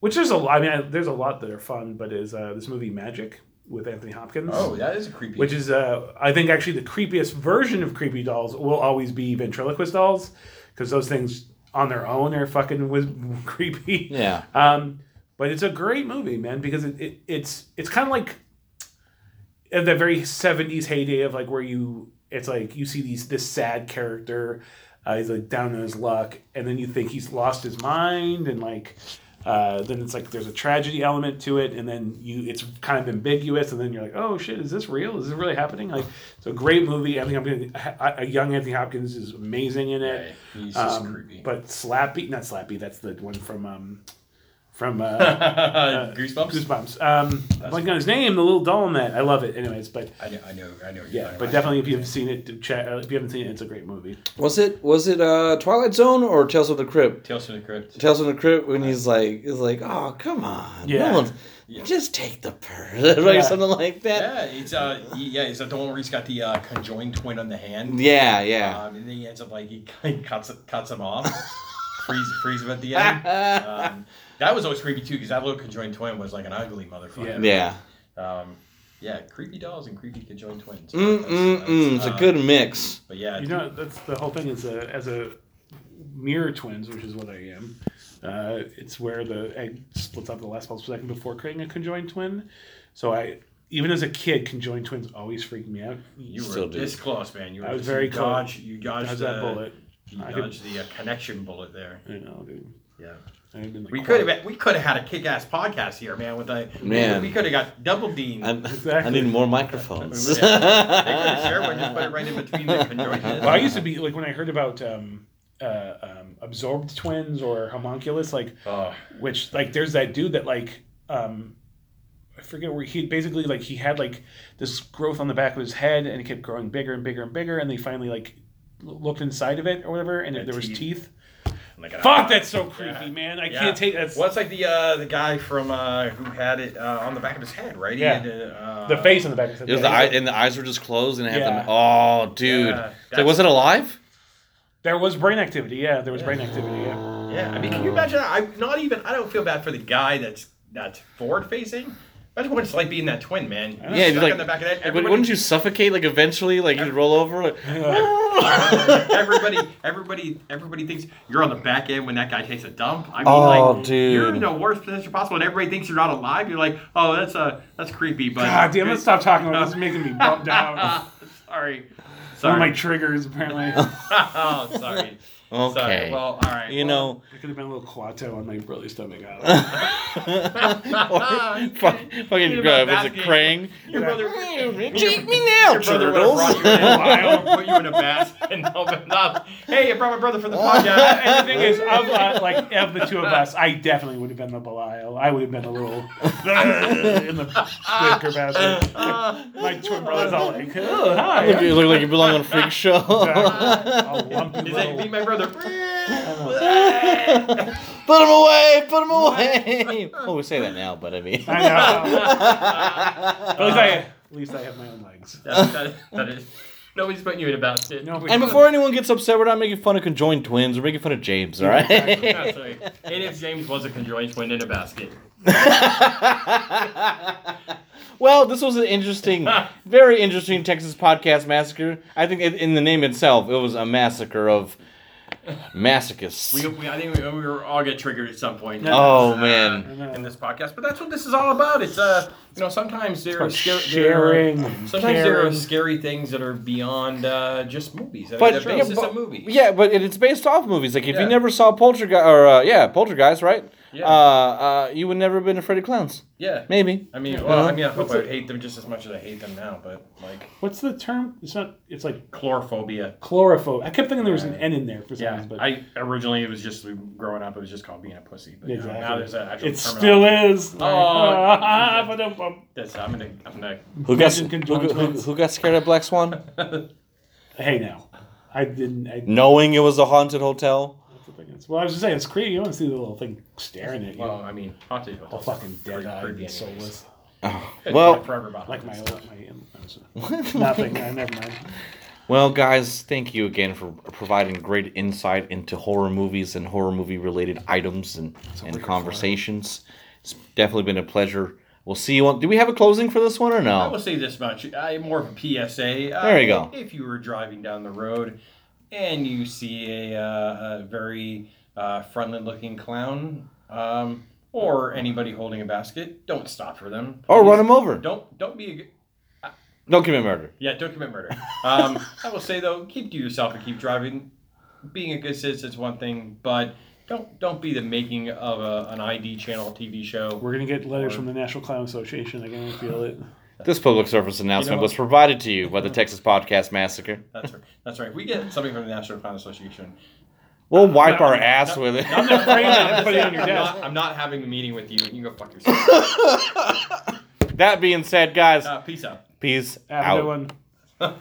C: which there's a lot. I mean, I, there's a lot that are fun, but is uh, this movie Magic with Anthony Hopkins.
B: Oh, that is a creepy.
C: which is uh, I think actually the creepiest version of creepy dolls will always be ventriloquist dolls because those things on their own are fucking was creepy.
A: yeah.
C: Um, but it's a great movie, man, because it, it it's it's kind of like at the very seventies heyday of like where you it's like you see these this sad character, uh, he's like down on his luck, and then you think he's lost his mind, and like uh, then it's like there's a tragedy element to it, and then you it's kind of ambiguous, and then you're like, oh shit, is this real? Is this really happening? Like it's a great movie. I think I'm gonna a young Anthony Hopkins is amazing in it.
B: Just
C: Um,
B: creepy.
C: But Slappy, not Slappy. That's the one from um, from uh,
B: Goosebumps.
C: Goosebumps. Um, I'm blanking on his name. The little doll in that. I love it. Anyways, but
B: I know, I know, I know. What
C: yeah, but
B: about.
C: definitely if you've seen it, to check. Uh, if you haven't seen it, it's a great movie.
A: Was it was it uh Twilight Zone or Tales of the Crypt?
B: Tales from the Crypt.
A: Tales from the Crypt when he's like he's like, oh come on,
C: Yeah.
A: no one's just take the purse, or
C: Yeah.
A: something like that.
B: Yeah, it's uh, he- yeah, it's the one where he's got the uh, conjoined twin on the hand.
A: Yeah, yeah.
B: Um, and then he ends up like he, he cuts it- cuts him off, frees frees him at the end. Um, that was always creepy too because that little conjoined twin was like an ugly motherfucker.
A: yeah.
B: Um, yeah, creepy dolls and creepy conjoined twins.
A: Mm
B: That's-
A: mm
B: that's,
A: mm. It's a
B: uh,
A: good mix.
B: But yeah,
C: You know, that's the whole thing. Is a, as a mirror twins, which is what I am. Uh, it's where the egg splits up the last possible second before creating a conjoined twin. So I, even as a kid, conjoined twins always freaked me out.
B: you were
A: Still do.
B: this close, man. You were
C: I was very
B: you
C: close.
B: dodged, You dodged
C: How's
B: the,
C: that bullet?
B: You
C: I could-
B: dodged the uh, connection bullet there.
C: You know, dude.
B: Yeah.
C: I had been like
B: We could have we could have had a kick ass podcast here, man. With a
A: Man.
B: we could have got double dean.
A: I, I need more microphones.
B: They could have one, just put it right in between the.
C: Well, I used to be like when I heard about um, uh, um, absorbed twins or homunculus, like
B: Oh,
C: which like there's that dude that like um, I forget where he basically like he had like this growth on the back of his head and it kept growing bigger and bigger and bigger and they finally like looked inside of it or whatever and
B: Yeah,
C: there was
B: teeth.
C: Teeth.
B: like
C: Fuck, that's so creepy,
B: Yeah.
C: man. I
B: Yeah.
C: can't take that's
B: Well, it's like the uh, the guy from uh, who had it uh, on the back of his head, right? He
C: Yeah.
B: had, uh,
C: the face on the back of his head.
A: It was the eye, and the eyes were just closed, and it had
C: Yeah.
A: them. Oh, dude!
B: Yeah,
A: like, was it alive?
C: There was brain activity. Yeah, there was brain activity. Yeah.
B: Yeah, I mean, can you imagine? I'm not even. I don't feel bad for the guy that's that's forward facing. Imagine what it's like being that twin, man.
C: know.
A: Yeah,
B: Stuck
A: like,
B: in the back of the head.
A: like,
B: Everybody-
A: wouldn't you suffocate like eventually? Like you'd roll over. Like,
B: everybody, everybody, everybody thinks you're on the back end when that guy takes a dump. I mean,
A: Oh,
B: like,
A: dude.
B: you're in the worst position possible, and everybody thinks you're not alive. You're like, oh, that's uh, that's creepy. But
C: God damn, let's stop talking about this. It's making me bummed out.
B: sorry,
C: One of my triggers, apparently.
B: oh, sorry.
A: Okay.
B: Sorry. Well, all right.
A: you
B: well,
A: know,
C: It could have been a little Quato on my brother's stomach. I
A: or fuck, fucking
B: About
A: uh, was it
B: basket.
A: Krang?
B: Your brother,
A: Cheat me now,
B: your brother would have brought you in,
A: turtles.
B: I'll put you in a basket and open up. Hey, I brought my brother for the podcast.
C: and the thing is, of uh, like of the two of us, I definitely would have been the Belial. I would have been a little in the wicker basket. My twin brother's all like, "Oh, hi."
A: You look like you belong on a Freak Show.
C: A lumpy
B: Is that
C: little-
B: my brother?
A: Put them away. Put them away. well, oh, we say that now, but I mean.
C: I know. At least I, at least I have my own legs.
B: That, that, that is, nobody's putting you in a basket.
C: No,
A: And before anyone gets upset, we're not making fun of conjoined twins. We're making fun of James, all right?
B: That's right. And if James was a conjoined twin in a basket.
A: well, this was an interesting, very interesting Texas podcast massacre. I think in- in the name itself, it was a massacre of masochists.
B: We, we, I think we, we were all get triggered at some point.
A: Oh,
B: uh,
A: man.
B: in this podcast, but that's what this is all about. It's uh, you know, sometimes there are
C: About
B: scary,
C: sharing,
B: there are-
C: and
B: sometimes there are scary things that are beyond uh, just movies. I
A: But-
B: the basis
A: yeah, but-
B: movies.
A: Yeah, but it- it's based off movies. Like if
B: Yeah.
A: you never saw Poltergeist, or uh, yeah, Poltergeist, right?
B: Yeah.
A: Uh, uh, you would never have been afraid of clowns.
B: yeah.
A: Maybe.
B: I mean,
C: Yeah.
B: well, I mean, I hope
C: What's
B: I would hate them just as much as I hate them now. But like
C: What's the term? It's not. It's like
B: chlorophobia.
C: chlorophobe. I kept thinking there was an N in there for some
B: Yeah,
C: reason, but
B: I originally it was just growing up. It was just called being a pussy. But you know, now
C: exactly.
B: there's an actual
C: it
B: terminology.
C: still is.
B: Oh.
C: Ba-dum-bum.
B: That's I'm gonna I'm gonna.
A: Who got
C: Imagine
A: who, who,
C: twins.
A: who got scared of Black Swan?
C: hey now, I didn't. I,
A: Knowing it was a haunted hotel.
C: Well, I was just saying it's creepy. You want to see the little thing staring at you,
B: Well, I mean, haunted
C: all
B: hotels.
C: fucking dead-eyed
B: creepy
C: and soulless,
B: Could
A: Well-
B: forever about
C: like my
B: haunteds.
C: my. Nothing. uh, never mind.
A: Well, guys, thank you again for providing great insight into horror movies and horror movie related items and, and conversations. It's definitely been a pleasure. We'll see you on. Do we have a closing for this one or no?
B: I will
A: no?
B: say this much. I more of a PSA. Uh,
A: There you go.
B: If you were driving down the road and you see a, uh, a very uh, friendly-looking clown, um, or anybody holding a basket, don't stop for them.
A: Or run them over.
B: Don't don't be. A, g-
A: Don't commit murder.
B: yeah, don't commit murder. Um, I will say though, keep to yourself and keep driving. Being a good citizen is one thing, but don't don't be the making of a, an ID channel TV show.
C: We're gonna get letters from the National Clown Association. I can feel it.
A: This public service announcement
B: what?
A: was provided to you by the Texas Podcast Massacre.
B: That's right. That's right. We get something from the National Clown Association.
A: We'll wipe our ass with it.
C: I'm not afraid of it. Put it on your
B: I'm not, I'm not having a meeting with you. You can go fuck yourself.
A: that being said, guys,
B: Uh, peace out.
A: peace
C: Have a
A: out.
C: good one.